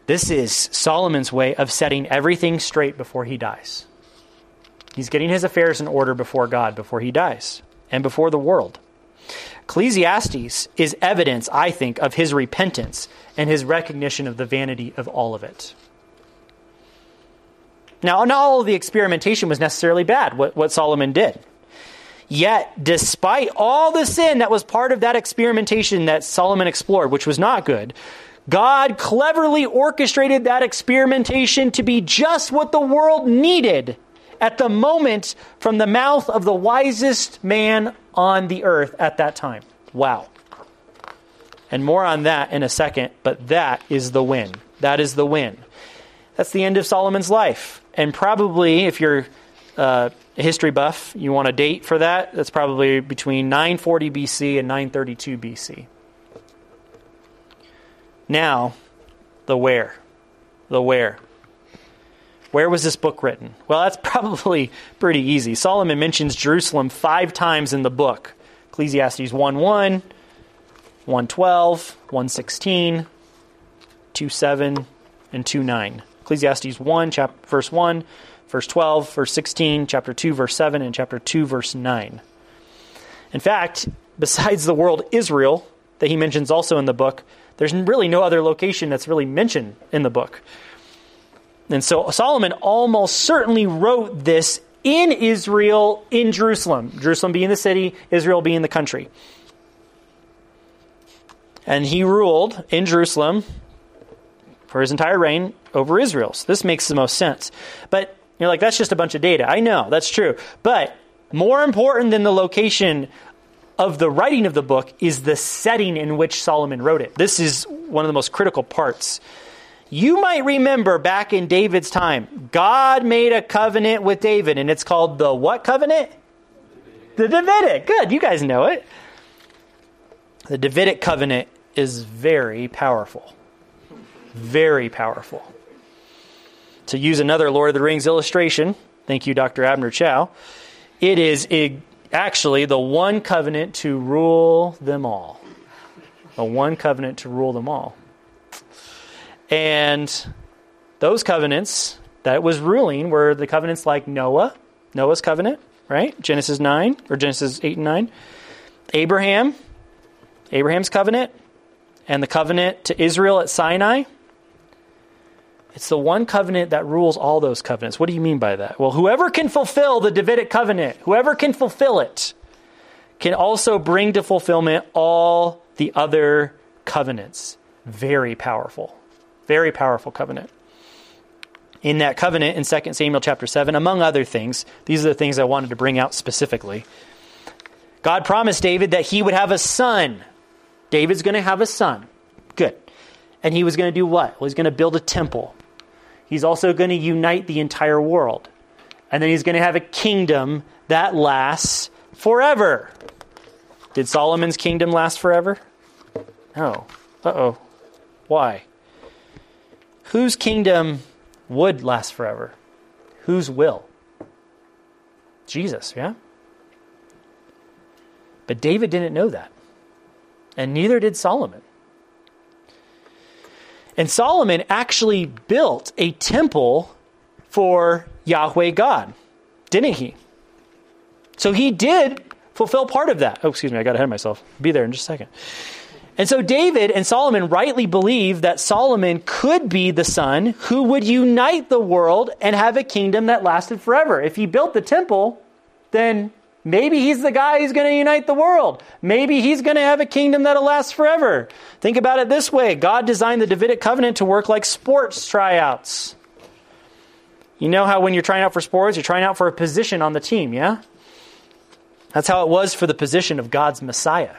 This is Solomon's way of setting everything straight before he dies. He's getting his affairs in order before God before he dies and before the world. Ecclesiastes is evidence, I think, of his repentance and his recognition of the vanity of all of it. Now, not all of the experimentation was necessarily bad, what, what Solomon did. Yet, despite all the sin that was part of that experimentation that Solomon explored, which was not good, God cleverly orchestrated that experimentation to be just what the world needed at the moment from the mouth of the wisest man on the earth at that time. Wow. And more on that in a second, but that is the win. That is the win. That's the end of Solomon's life. And probably, if you're uh, a history buff, you want a date for that, that's probably between 940 BC and 932 BC. Now, the where. The where. Where was this book written? Well, that's probably pretty easy. Solomon mentions Jerusalem five times in the book Ecclesiastes 1 1, 112, 116, 2 7, and 2 9. Ecclesiastes 1, chapter, verse 1, verse 12, verse 16, chapter 2, verse 7, and chapter 2, verse 9. In fact, besides the world Israel, that he mentions also in the book, there's really no other location that's really mentioned in the book. And so Solomon almost certainly wrote this in Israel, in Jerusalem. Jerusalem being the city, Israel being the country. And he ruled in Jerusalem for his entire reign over Israel. So this makes the most sense. But you're like, that's just a bunch of data. I know, that's true. But more important than the location of the writing of the book is the setting in which Solomon wrote it. This is one of the most critical parts. You might remember back in David's time, God made a covenant with David, and it's called the what covenant? The Davidic. Good, you guys know it. The Davidic covenant is very powerful. Very powerful. To use another Lord of the Rings illustration, thank you, Dr. Abner Chou, it is actually the one covenant to rule them all. A one covenant to rule them all. And those covenants that it was ruling were the covenants like Noah, Noah's covenant, right? Genesis 9 or Genesis 8 and 9. Abraham, Abraham's covenant, and the covenant to Israel at Sinai. It's the one covenant that rules all those covenants. What do you mean by that? Well, whoever can fulfill the Davidic covenant, whoever can fulfill it, can also bring to fulfillment all the other covenants. Very powerful. Very powerful covenant. In that covenant in 2 Samuel chapter 7, among other things, these are the things I wanted to bring out specifically. God promised David that he would have a son. David's going to have a son. Good. And he was going to do what? Well, he's going to build a temple. He's also going to unite the entire world. And then he's going to have a kingdom that lasts forever. Did Solomon's kingdom last forever? No. Uh oh. Why? Whose kingdom would last forever? Whose will? Jesus, yeah? But David didn't know that. And neither did Solomon. And Solomon actually built a temple for Yahweh God, didn't he? So he did fulfill part of that. Oh, excuse me, I got ahead of myself. Be there in just a second. And so David and Solomon rightly believed that Solomon could be the son who would unite the world and have a kingdom that lasted forever. If he built the temple, then Maybe he's the guy who's going to unite the world. Maybe he's going to have a kingdom that'll last forever. Think about it this way God designed the Davidic covenant to work like sports tryouts. You know how when you're trying out for sports, you're trying out for a position on the team, yeah? That's how it was for the position of God's Messiah.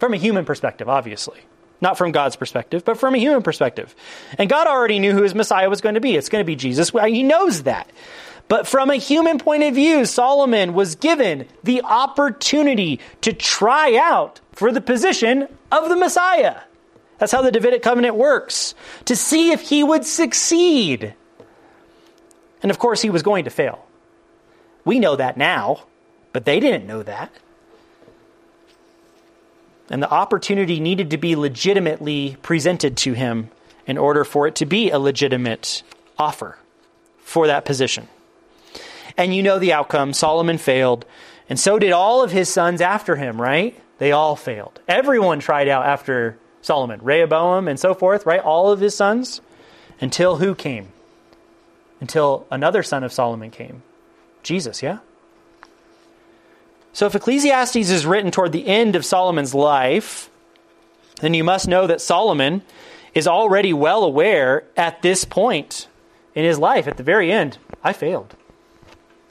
From a human perspective, obviously. Not from God's perspective, but from a human perspective. And God already knew who his Messiah was going to be. It's going to be Jesus. He knows that. But from a human point of view, Solomon was given the opportunity to try out for the position of the Messiah. That's how the Davidic covenant works, to see if he would succeed. And of course, he was going to fail. We know that now, but they didn't know that. And the opportunity needed to be legitimately presented to him in order for it to be a legitimate offer for that position. And you know the outcome. Solomon failed. And so did all of his sons after him, right? They all failed. Everyone tried out after Solomon. Rehoboam and so forth, right? All of his sons. Until who came? Until another son of Solomon came. Jesus, yeah? So if Ecclesiastes is written toward the end of Solomon's life, then you must know that Solomon is already well aware at this point in his life, at the very end, I failed.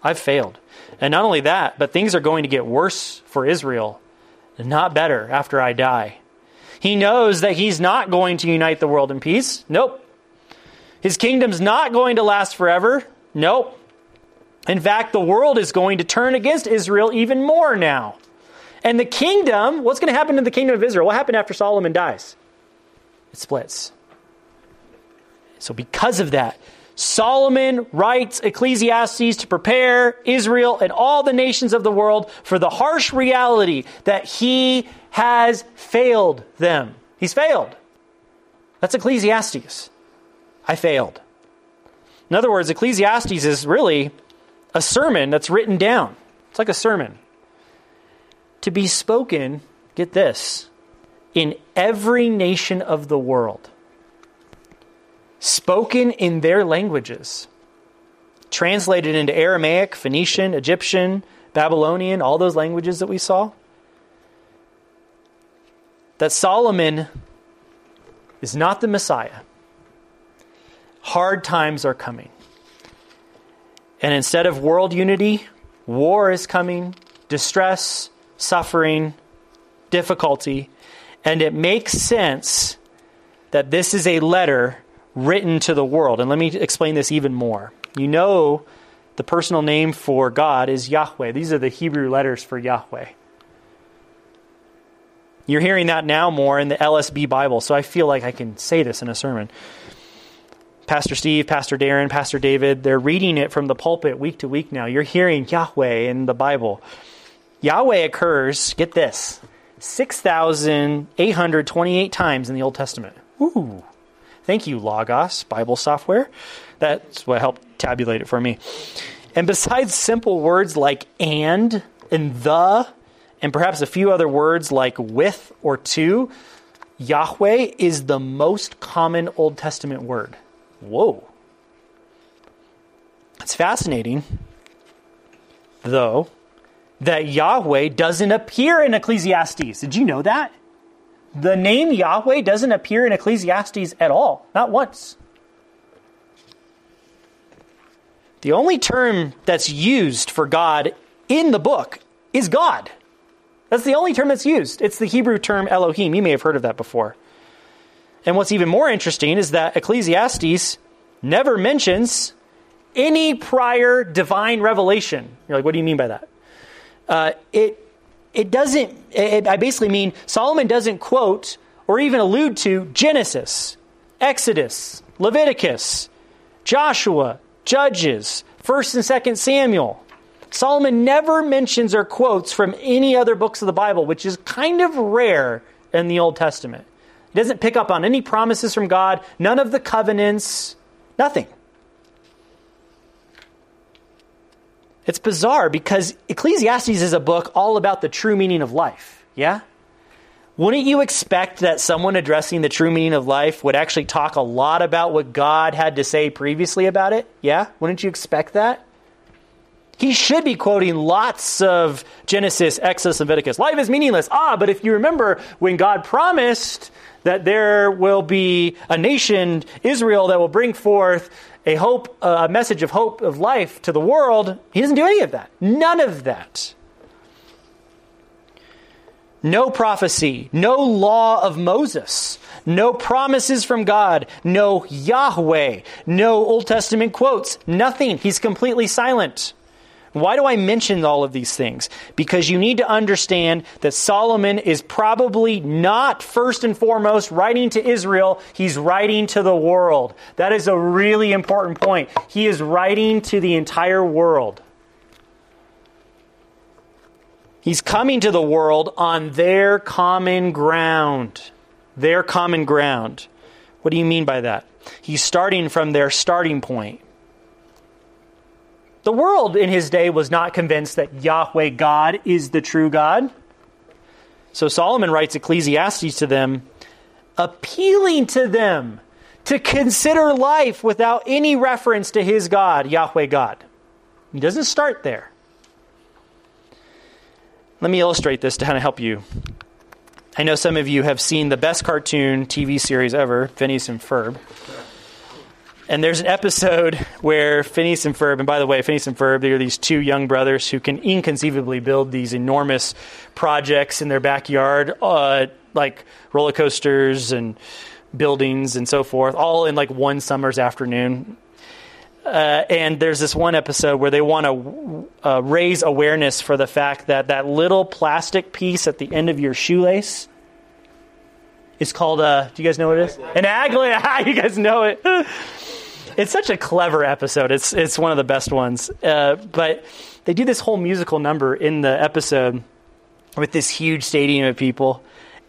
I've failed. And not only that, but things are going to get worse for Israel, not better after I die. He knows that he's not going to unite the world in peace. Nope. His kingdom's not going to last forever. Nope. In fact, the world is going to turn against Israel even more now. And the kingdom, what's going to happen to the kingdom of Israel? What happened after Solomon dies? It splits. So, because of that, Solomon writes Ecclesiastes to prepare Israel and all the nations of the world for the harsh reality that he has failed them. He's failed. That's Ecclesiastes. I failed. In other words, Ecclesiastes is really a sermon that's written down. It's like a sermon. To be spoken, get this, in every nation of the world. Spoken in their languages. Translated into Aramaic, Phoenician, Egyptian, Babylonian, all those languages that we saw. That Solomon is not the Messiah. Hard times are coming. And instead of world unity, war is coming, distress, suffering, difficulty. And it makes sense that this is a letter written to the world. And let me explain this even more. You know, the personal name for God is Yahweh. These are the Hebrew letters for Yahweh. You're hearing that now more in the LSB Bible, so I feel like I can say this in a sermon. Pastor Steve, Pastor Darren, Pastor David, they're reading it from the pulpit week to week now. You're hearing Yahweh in the Bible. Yahweh occurs, get this, 6,828 times in the Old Testament. Ooh. Thank you, Logos Bible software. That's what helped tabulate it for me. And besides simple words like and and the, and perhaps a few other words like with or to, Yahweh is the most common Old Testament word. Whoa. It's fascinating, though, that Yahweh doesn't appear in Ecclesiastes. Did you know that? The name Yahweh doesn't appear in Ecclesiastes at all, not once. The only term that's used for God in the book is God. That's the only term that's used. It's the Hebrew term Elohim. You may have heard of that before. And what's even more interesting is that Ecclesiastes never mentions any prior divine revelation. You're like, what do you mean by that? Uh, it it doesn't. It, I basically mean Solomon doesn't quote or even allude to Genesis, Exodus, Leviticus, Joshua, Judges, First and Second Samuel. Solomon never mentions or quotes from any other books of the Bible, which is kind of rare in the Old Testament. He doesn't pick up on any promises from God, none of the covenants, nothing. It's bizarre because Ecclesiastes is a book all about the true meaning of life. Yeah? Wouldn't you expect that someone addressing the true meaning of life would actually talk a lot about what God had to say previously about it? Yeah? Wouldn't you expect that? He should be quoting lots of Genesis, Exodus, and Leviticus. Life is meaningless. Ah, but if you remember when God promised that there will be a nation, Israel, that will bring forth a hope, a message of hope of life to the world, he doesn't do any of that. None of that. No prophecy, no law of Moses, no promises from God, no Yahweh, no Old Testament quotes, nothing. He's completely silent. Why do I mention all of these things? Because you need to understand that Solomon is probably not first and foremost writing to Israel, he's writing to the world. That is a really important point. He is writing to the entire world. He's coming to the world on their common ground. Their common ground. What do you mean by that? He's starting from their starting point. The world in his day was not convinced that Yahweh God is the true God. So Solomon writes Ecclesiastes to them, appealing to them to consider life without any reference to his God, Yahweh God. He doesn't start there. Let me illustrate this to kind of help you. I know some of you have seen the best cartoon TV series ever, Phineas and Ferb. And there's an episode where Phineas and Ferb, and by the way, Phineas and Ferb, they're these two young brothers who can inconceivably build these enormous projects in their backyard, uh, like roller coasters and buildings and so forth, all in like one summer's afternoon. Uh, and there's this one episode where they want to uh, raise awareness for the fact that that little plastic piece at the end of your shoelace is called a. Do you guys know what it is? An aglet. you guys know it. it's such a clever episode. It's it's one of the best ones. Uh, but they do this whole musical number in the episode with this huge stadium of people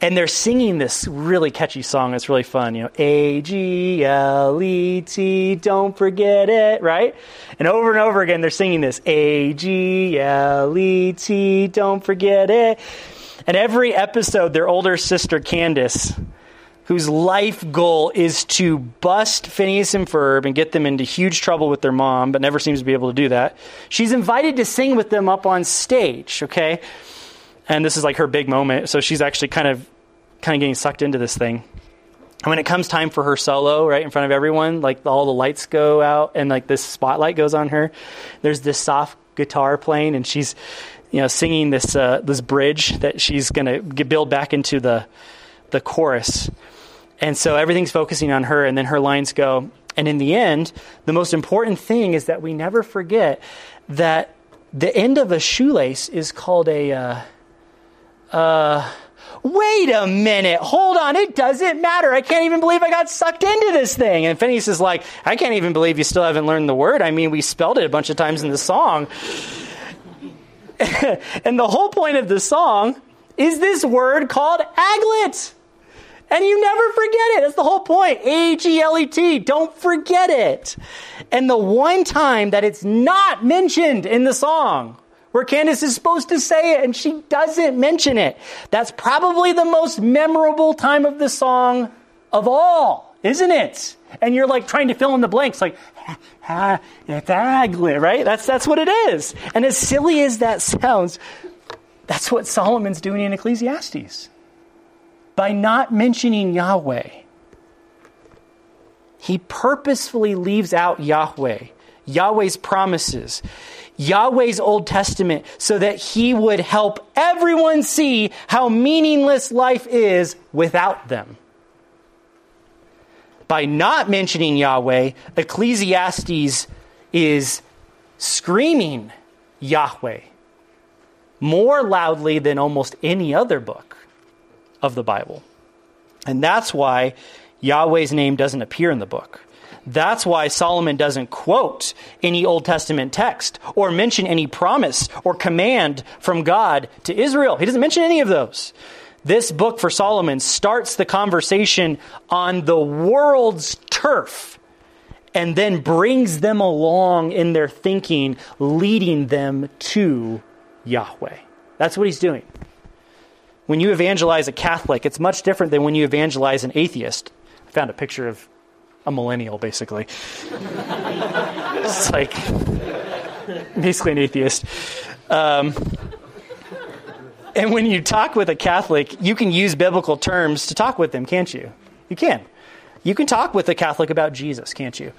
and they're singing this really catchy song. It's really fun, you know, A G L E T, don't forget it, right? And over and over again, they're singing this A G L E T, don't forget it. And every episode, their older sister Candace, whose life goal is to bust Phineas and Ferb and get them into huge trouble with their mom, but never seems to be able to do that. She's invited to sing with them up on stage, okay? And this is like her big moment. So she's actually kind of kind of getting sucked into this thing. And when it comes time for her solo, right in front of everyone, like all the lights go out and like this spotlight goes on her. There's this soft guitar playing, and she's, you know, singing this uh, this bridge that she's gonna build back into the the chorus. And so everything's focusing on her, and then her lines go. And in the end, the most important thing is that we never forget that the end of a shoelace is called a. Uh, uh, wait a minute, hold on, it doesn't matter. I can't even believe I got sucked into this thing. And Phineas is like, I can't even believe you still haven't learned the word. I mean, we spelled it a bunch of times in the song. and the whole point of the song is this word called aglet. And you never forget it. That's the whole point. A G L E T. Don't forget it. And the one time that it's not mentioned in the song, where Candace is supposed to say it and she doesn't mention it. That's probably the most memorable time of the song of all, isn't it? And you're like trying to fill in the blanks, like, ah, it's ugly, right? That's, that's what it is. And as silly as that sounds, that's what Solomon's doing in Ecclesiastes. By not mentioning Yahweh, he purposefully leaves out Yahweh, Yahweh's promises. Yahweh's Old Testament so that he would help everyone see how meaningless life is without them. By not mentioning Yahweh, Ecclesiastes is screaming Yahweh more loudly than almost any other book of the Bible. And that's why Yahweh's name doesn't appear in the book. That's why Solomon doesn't quote any Old Testament text or mention any promise or command from God to Israel. He doesn't mention any of those. This book for Solomon starts the conversation on the world's turf and then brings them along in their thinking, leading them to Yahweh. That's what he's doing. When you evangelize a Catholic, it's much different than when you evangelize an atheist. I found a picture of a millennial, basically. it's like basically an atheist. Um, and when you talk with a Catholic, you can use biblical terms to talk with them, can't you? You can. You can talk with a Catholic about Jesus, can't you?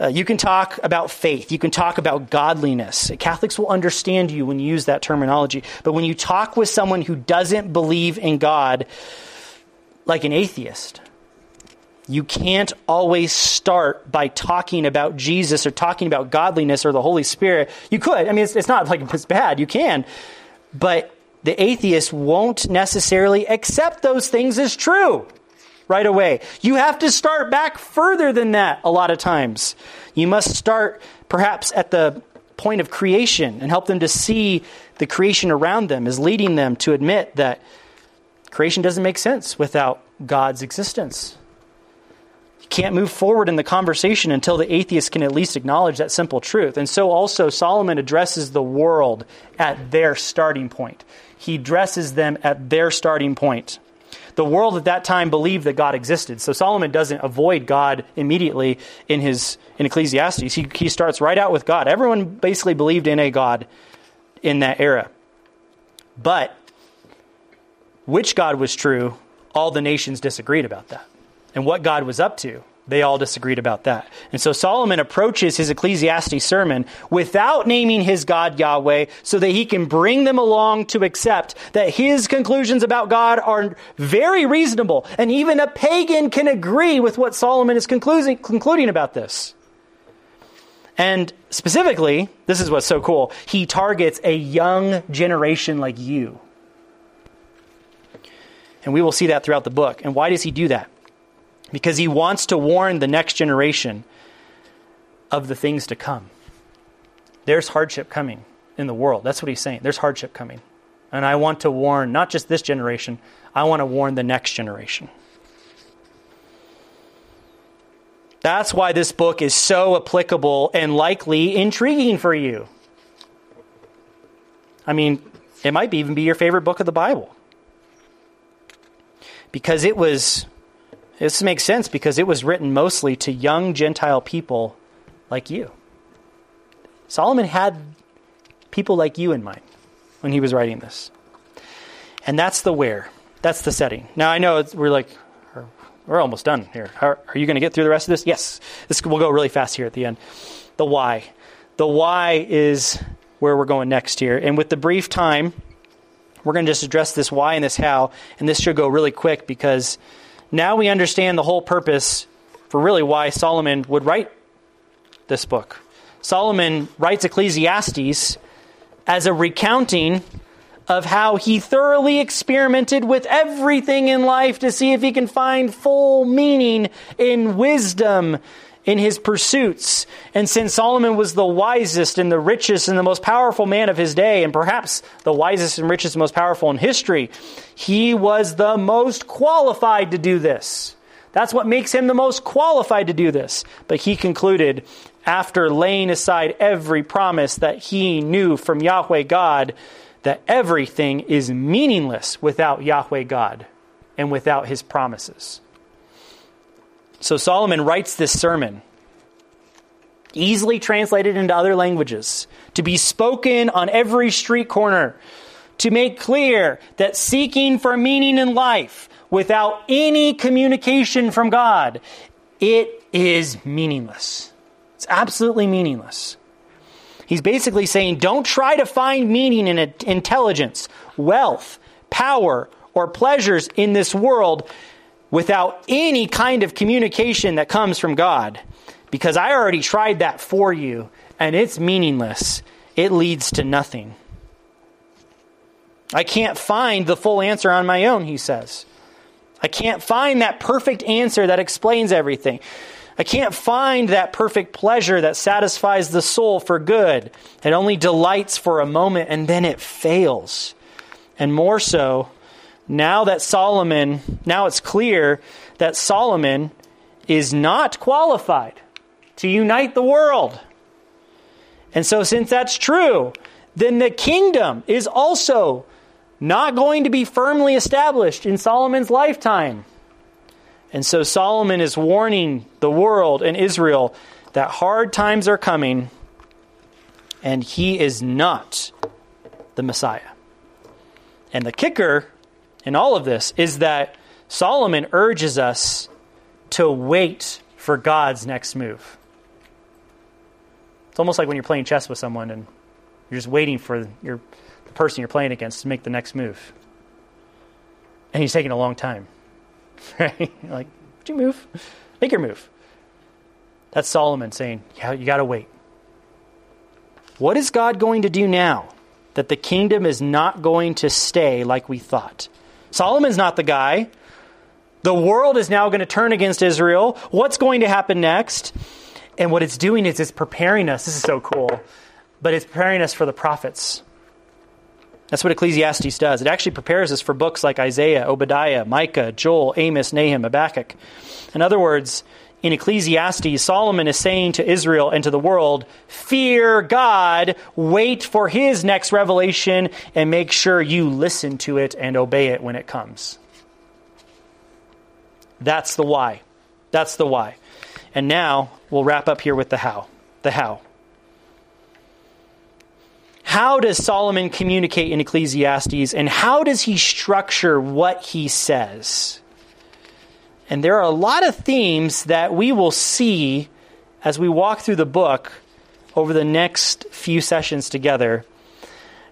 Uh, you can talk about faith. You can talk about godliness. Catholics will understand you when you use that terminology. But when you talk with someone who doesn't believe in God, like an atheist, you can't always start by talking about Jesus or talking about godliness or the Holy Spirit. You could. I mean, it's, it's not like it's bad. You can. But the atheist won't necessarily accept those things as true right away. You have to start back further than that a lot of times. You must start perhaps at the point of creation and help them to see the creation around them as leading them to admit that creation doesn't make sense without God's existence You can't move forward in the conversation until the atheist can at least acknowledge that simple truth. And so also Solomon addresses the world at their starting point. He addresses them at their starting point. The world at that time believed that God existed. So Solomon doesn't avoid God immediately in his in Ecclesiastes. He, he starts right out with God. Everyone basically believed in a God in that era. But which God was true, all the nations disagreed about that. And what God was up to, they all disagreed about that. And so Solomon approaches his Ecclesiastes sermon without naming his God Yahweh so that he can bring them along to accept that his conclusions about God are very reasonable. And even a pagan can agree with what Solomon is concluding, concluding about this. And specifically, this is what's so cool, he targets a young generation like you. And we will see that throughout the book. And why does he do that? Because he wants to warn the next generation of the things to come. There's hardship coming in the world. That's what he's saying. There's hardship coming. And I want to warn not just this generation, I want to warn the next generation. That's why this book is so applicable and likely intriguing for you. I mean, it might even be your favorite book of the Bible. Because it was this makes sense because it was written mostly to young Gentile people like you. Solomon had people like you in mind when he was writing this. And that's the where. That's the setting. Now, I know we're like, we're almost done here. Are, are you going to get through the rest of this? Yes. This will go really fast here at the end. The why. The why is where we're going next here. And with the brief time, we're going to just address this why and this how. And this should go really quick because now we understand the whole purpose for really why Solomon would write this book. Solomon writes Ecclesiastes as a recounting of how he thoroughly experimented with everything in life to see if he can find full meaning in wisdom in his pursuits. And since Solomon was the wisest and the richest and the most powerful man of his day, and perhaps the wisest and richest and most powerful in history, he was the most qualified to do this. That's what makes him the most qualified to do this. But he concluded, after laying aside every promise that he knew from Yahweh God, that everything is meaningless without Yahweh God and without his promises. So Solomon writes this sermon, easily translated into other languages, to be spoken on every street corner, to make clear that seeking for meaning in life without any communication from God, it is meaningless. It's absolutely meaningless. He's basically saying don't try to find meaning in intelligence, wealth, power, or pleasures in this world without any kind of communication that comes from God. Because I already tried that for you, and it's meaningless. It leads to nothing. I can't find the full answer on my own, he says. I can't find that perfect answer that explains everything. I can't find that perfect pleasure that satisfies the soul for good. It only delights for a moment and then it fails. And more so, now that Solomon, now it's clear that Solomon is not qualified to unite the world. And so, since that's true, then the kingdom is also not going to be firmly established in Solomon's lifetime. And so, Solomon is warning the world and Israel that hard times are coming, and he is not the Messiah. And the kicker in all of this is that Solomon urges us to wait for God's next move. It's almost like when you're playing chess with someone and you're just waiting for your, the person you're playing against to make the next move. And he's taking a long time. Right? like, would you move? Make your move. That's Solomon saying, yeah, you got to wait. What is God going to do now that the kingdom is not going to stay like we thought? Solomon's not the guy. The world is now going to turn against Israel. What's going to happen next? And what it's doing is it's preparing us. This is so cool. But it's preparing us for the prophets. That's what Ecclesiastes does. It actually prepares us for books like Isaiah, Obadiah, Micah, Joel, Amos, Nahum, Habakkuk. In other words, in Ecclesiastes, Solomon is saying to Israel and to the world, Fear God, wait for his next revelation, and make sure you listen to it and obey it when it comes. That's the why. That's the why. And now we'll wrap up here with the how. The how. how does Solomon communicate in Ecclesiastes and how does he structure what he says? And there are a lot of themes that we will see as we walk through the book over the next few sessions together.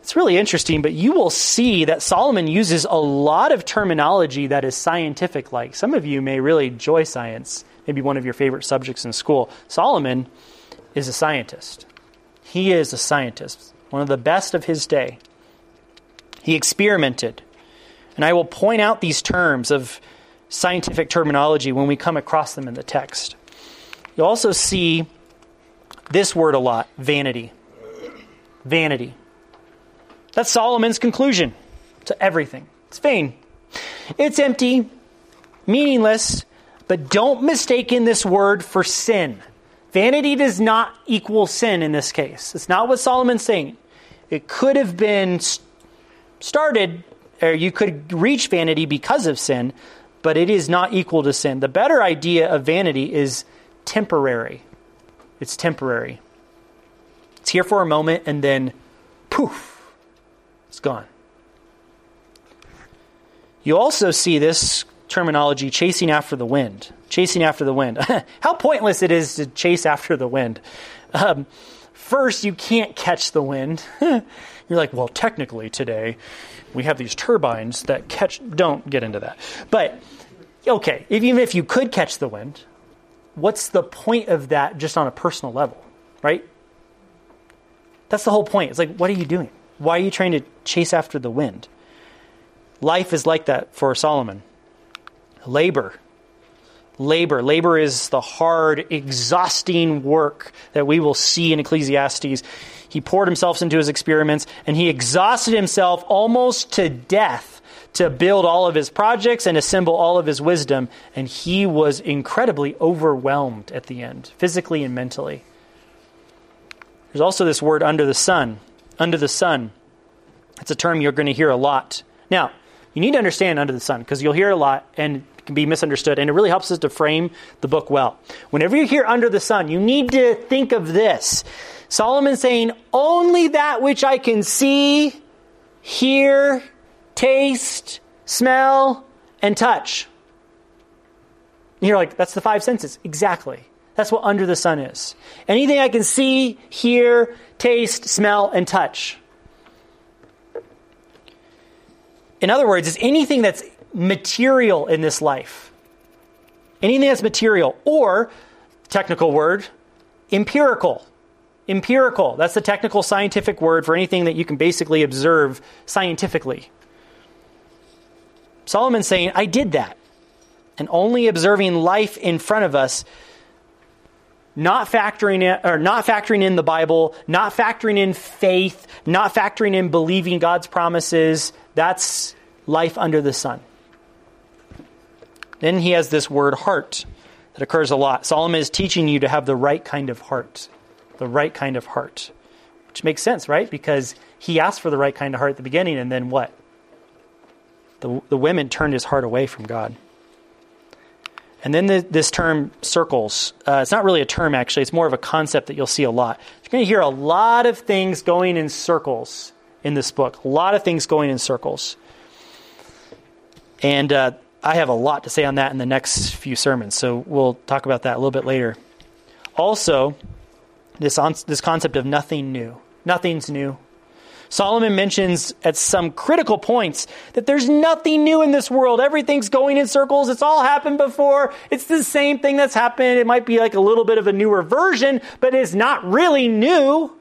It's really interesting, but you will see that Solomon uses a lot of terminology that is scientific like. Some of you may really enjoy science, maybe one of your favorite subjects in school. Solomon is a scientist. He is a scientist, one of the best of his day. He experimented. And I will point out these terms of scientific terminology when we come across them in the text. You'll also see this word a lot vanity. Vanity. That's Solomon's conclusion to everything. It's vain. It's empty, meaningless, but don't mistake in this word for sin. Vanity does not equal sin in this case. It's not what Solomon's saying. It could have been started, or you could reach vanity because of sin, but it is not equal to sin. The better idea of vanity is temporary. It's temporary. It's here for a moment and then poof it's gone. You also see this terminology chasing after the wind. Chasing after the wind. How pointless it is to chase after the wind. Um, first, you can't catch the wind. You're like, well, technically today we have these turbines that catch. Don't get into that. But, okay, even if you could catch the wind, what's the point of that just on a personal level, right? That's the whole point. It's like, what are you doing? Why are you trying to chase after the wind? Life is like that for Solomon. Labor. Labor. Labor is the hard, exhausting work that we will see in Ecclesiastes. He poured himself into his experiments and he exhausted himself almost to death to build all of his projects and assemble all of his wisdom. And he was incredibly overwhelmed at the end, physically and mentally. There's also this word under the sun under the sun. It's a term you're going to hear a lot. Now, you need to understand under the sun because you'll hear a lot and can be misunderstood, and it really helps us to frame the book well. Whenever you hear under the sun, you need to think of this Solomon saying, Only that which I can see, hear, taste, smell, and touch. And you're like, that's the five senses. Exactly. That's what under the sun is. Anything I can see, hear, taste, smell, and touch. In other words, it's anything that's material in this life. Anything that's material, or, technical word, empirical. Empirical. That's the technical scientific word for anything that you can basically observe scientifically. Solomon's saying, I did that. And only observing life in front of us not factoring in, or not factoring in the Bible, not factoring in faith, not factoring in believing God's promises. That's life under the sun. Then he has this word heart that occurs a lot. Solomon is teaching you to have the right kind of heart. The right kind of heart. Which makes sense, right? Because he asked for the right kind of heart at the beginning, and then what? The, the women turned his heart away from God. And then the, this term circles. Uh, it's not really a term, actually. It's more of a concept that you'll see a lot. You're going to hear a lot of things going in circles in this book. A lot of things going in circles. And uh, I have a lot to say on that in the next few sermons, so we'll talk about that a little bit later. Also, this, on, this concept of nothing new. Nothing's new. Solomon mentions at some critical points that there's nothing new in this world. Everything's going in circles. It's all happened before. It's the same thing that's happened. It might be like a little bit of a newer version, but it's not really new.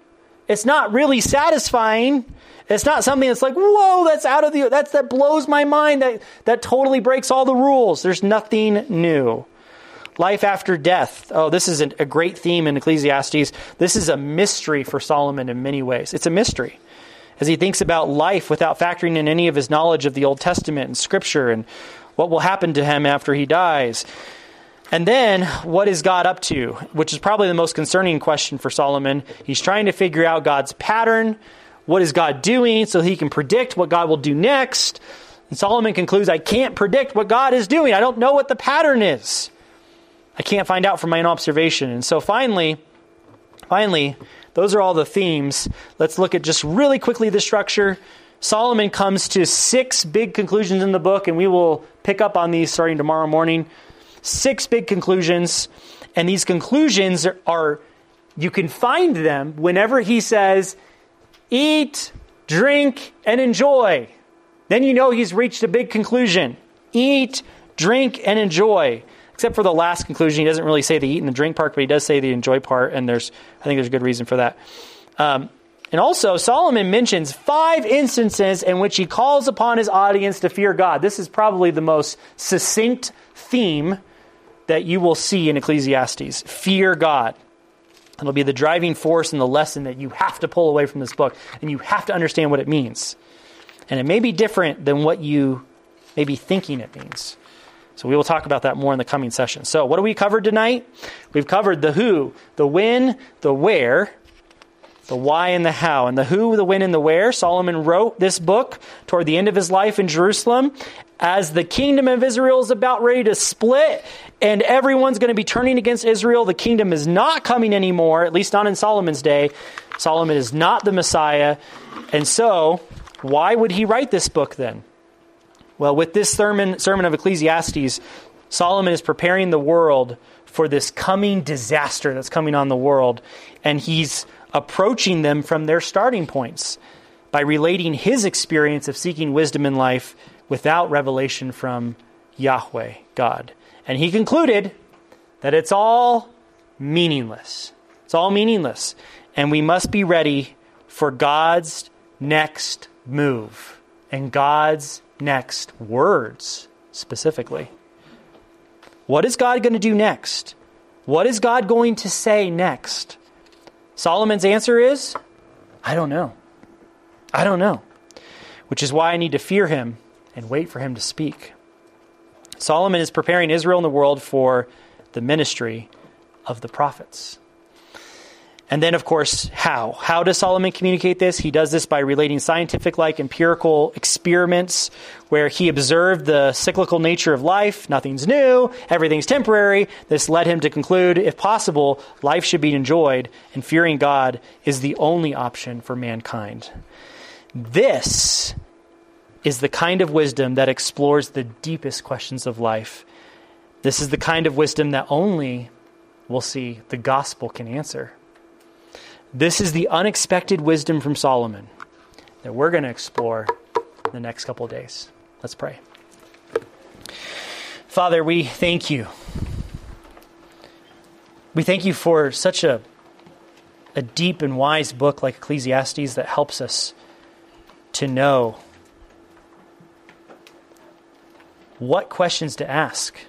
It's not really satisfying. It's not something that's like, whoa, that's out of the, that's, that blows my mind. That, that totally breaks all the rules. There's nothing new. Life after death. Oh, this is a great theme in Ecclesiastes. This is a mystery for Solomon in many ways. It's a mystery as he thinks about life without factoring in any of his knowledge of the Old Testament and Scripture and what will happen to him after he dies. And then, what is God up to? Which is probably the most concerning question for Solomon. He's trying to figure out God's pattern. What is God doing so he can predict what God will do next? And Solomon concludes, I can't predict what God is doing. I don't know what the pattern is. I can't find out from my own observation. And so finally, finally, those are all the themes. Let's look at just really quickly the structure. Solomon comes to six big conclusions in the book, and we will pick up on these starting tomorrow morning. Six big conclusions. And these conclusions are, are you can find them whenever he says, eat, drink, and enjoy. Then you know he's reached a big conclusion. Eat, drink, and enjoy. Except for the last conclusion, he doesn't really say the eat and the drink part, but he does say the enjoy part, and there's I think there's a good reason for that. Um, and also, Solomon mentions five instances in which he calls upon his audience to fear God. This is probably the most succinct theme that you will see in Ecclesiastes fear God. It'll be the driving force and the lesson that you have to pull away from this book, and you have to understand what it means. And it may be different than what you may be thinking it means. So we will talk about that more in the coming session. So, what do we covered tonight? We've covered the who, the when, the where, the why, and the how. And the who, the when, and the where. Solomon wrote this book toward the end of his life in Jerusalem as the kingdom of Israel is about ready to split and everyone's going to be turning against Israel. The kingdom is not coming anymore, at least not in Solomon's day. Solomon is not the Messiah. And so, why would he write this book then? Well, with this sermon, sermon of Ecclesiastes, Solomon is preparing the world for this coming disaster that's coming on the world. And he's approaching them from their starting points by relating his experience of seeking wisdom in life without revelation from Yahweh, God. And he concluded that it's all meaningless. It's all meaningless. And we must be ready for God's next move and God's next words specifically. What is God going to do next? What is God going to say next? Solomon's answer is, I don't know. I don't know. Which is why I need to fear him and wait for him to speak. Solomon is preparing Israel and the world for the ministry of the prophets. And then, of course, how? How does Solomon communicate this? He does this by relating scientific like empirical experiments where he observed the cyclical nature of life. Nothing's new, everything's temporary. This led him to conclude, if possible, life should be enjoyed, and fearing God is the only option for mankind. This is the kind of wisdom that explores the deepest questions of life. This is the kind of wisdom that only, we'll see, the gospel can answer. This is the unexpected wisdom from Solomon that we're going to explore in the next couple days. Let's pray. Father, we thank you. We thank you for such a, a deep and wise book like Ecclesiastes that helps us to know what questions to ask.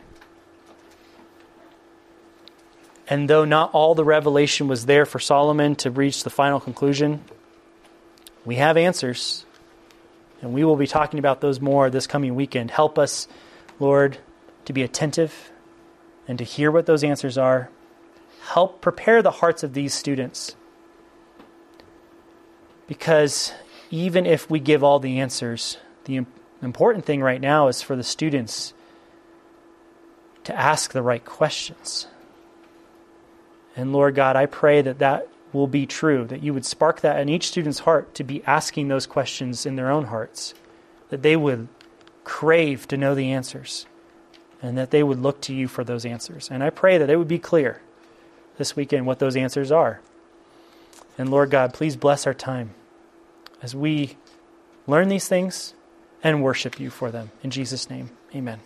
And though not all the revelation was there for Solomon to reach the final conclusion, we have answers. And we will be talking about those more this coming weekend. Help us, Lord, to be attentive and to hear what those answers are. Help prepare the hearts of these students. Because even if we give all the answers, the important thing right now is for the students to ask the right questions. And Lord God, I pray that that will be true, that you would spark that in each student's heart to be asking those questions in their own hearts, that they would crave to know the answers, and that they would look to you for those answers. And I pray that it would be clear this weekend what those answers are. And Lord God, please bless our time as we learn these things and worship you for them. In Jesus' name, amen.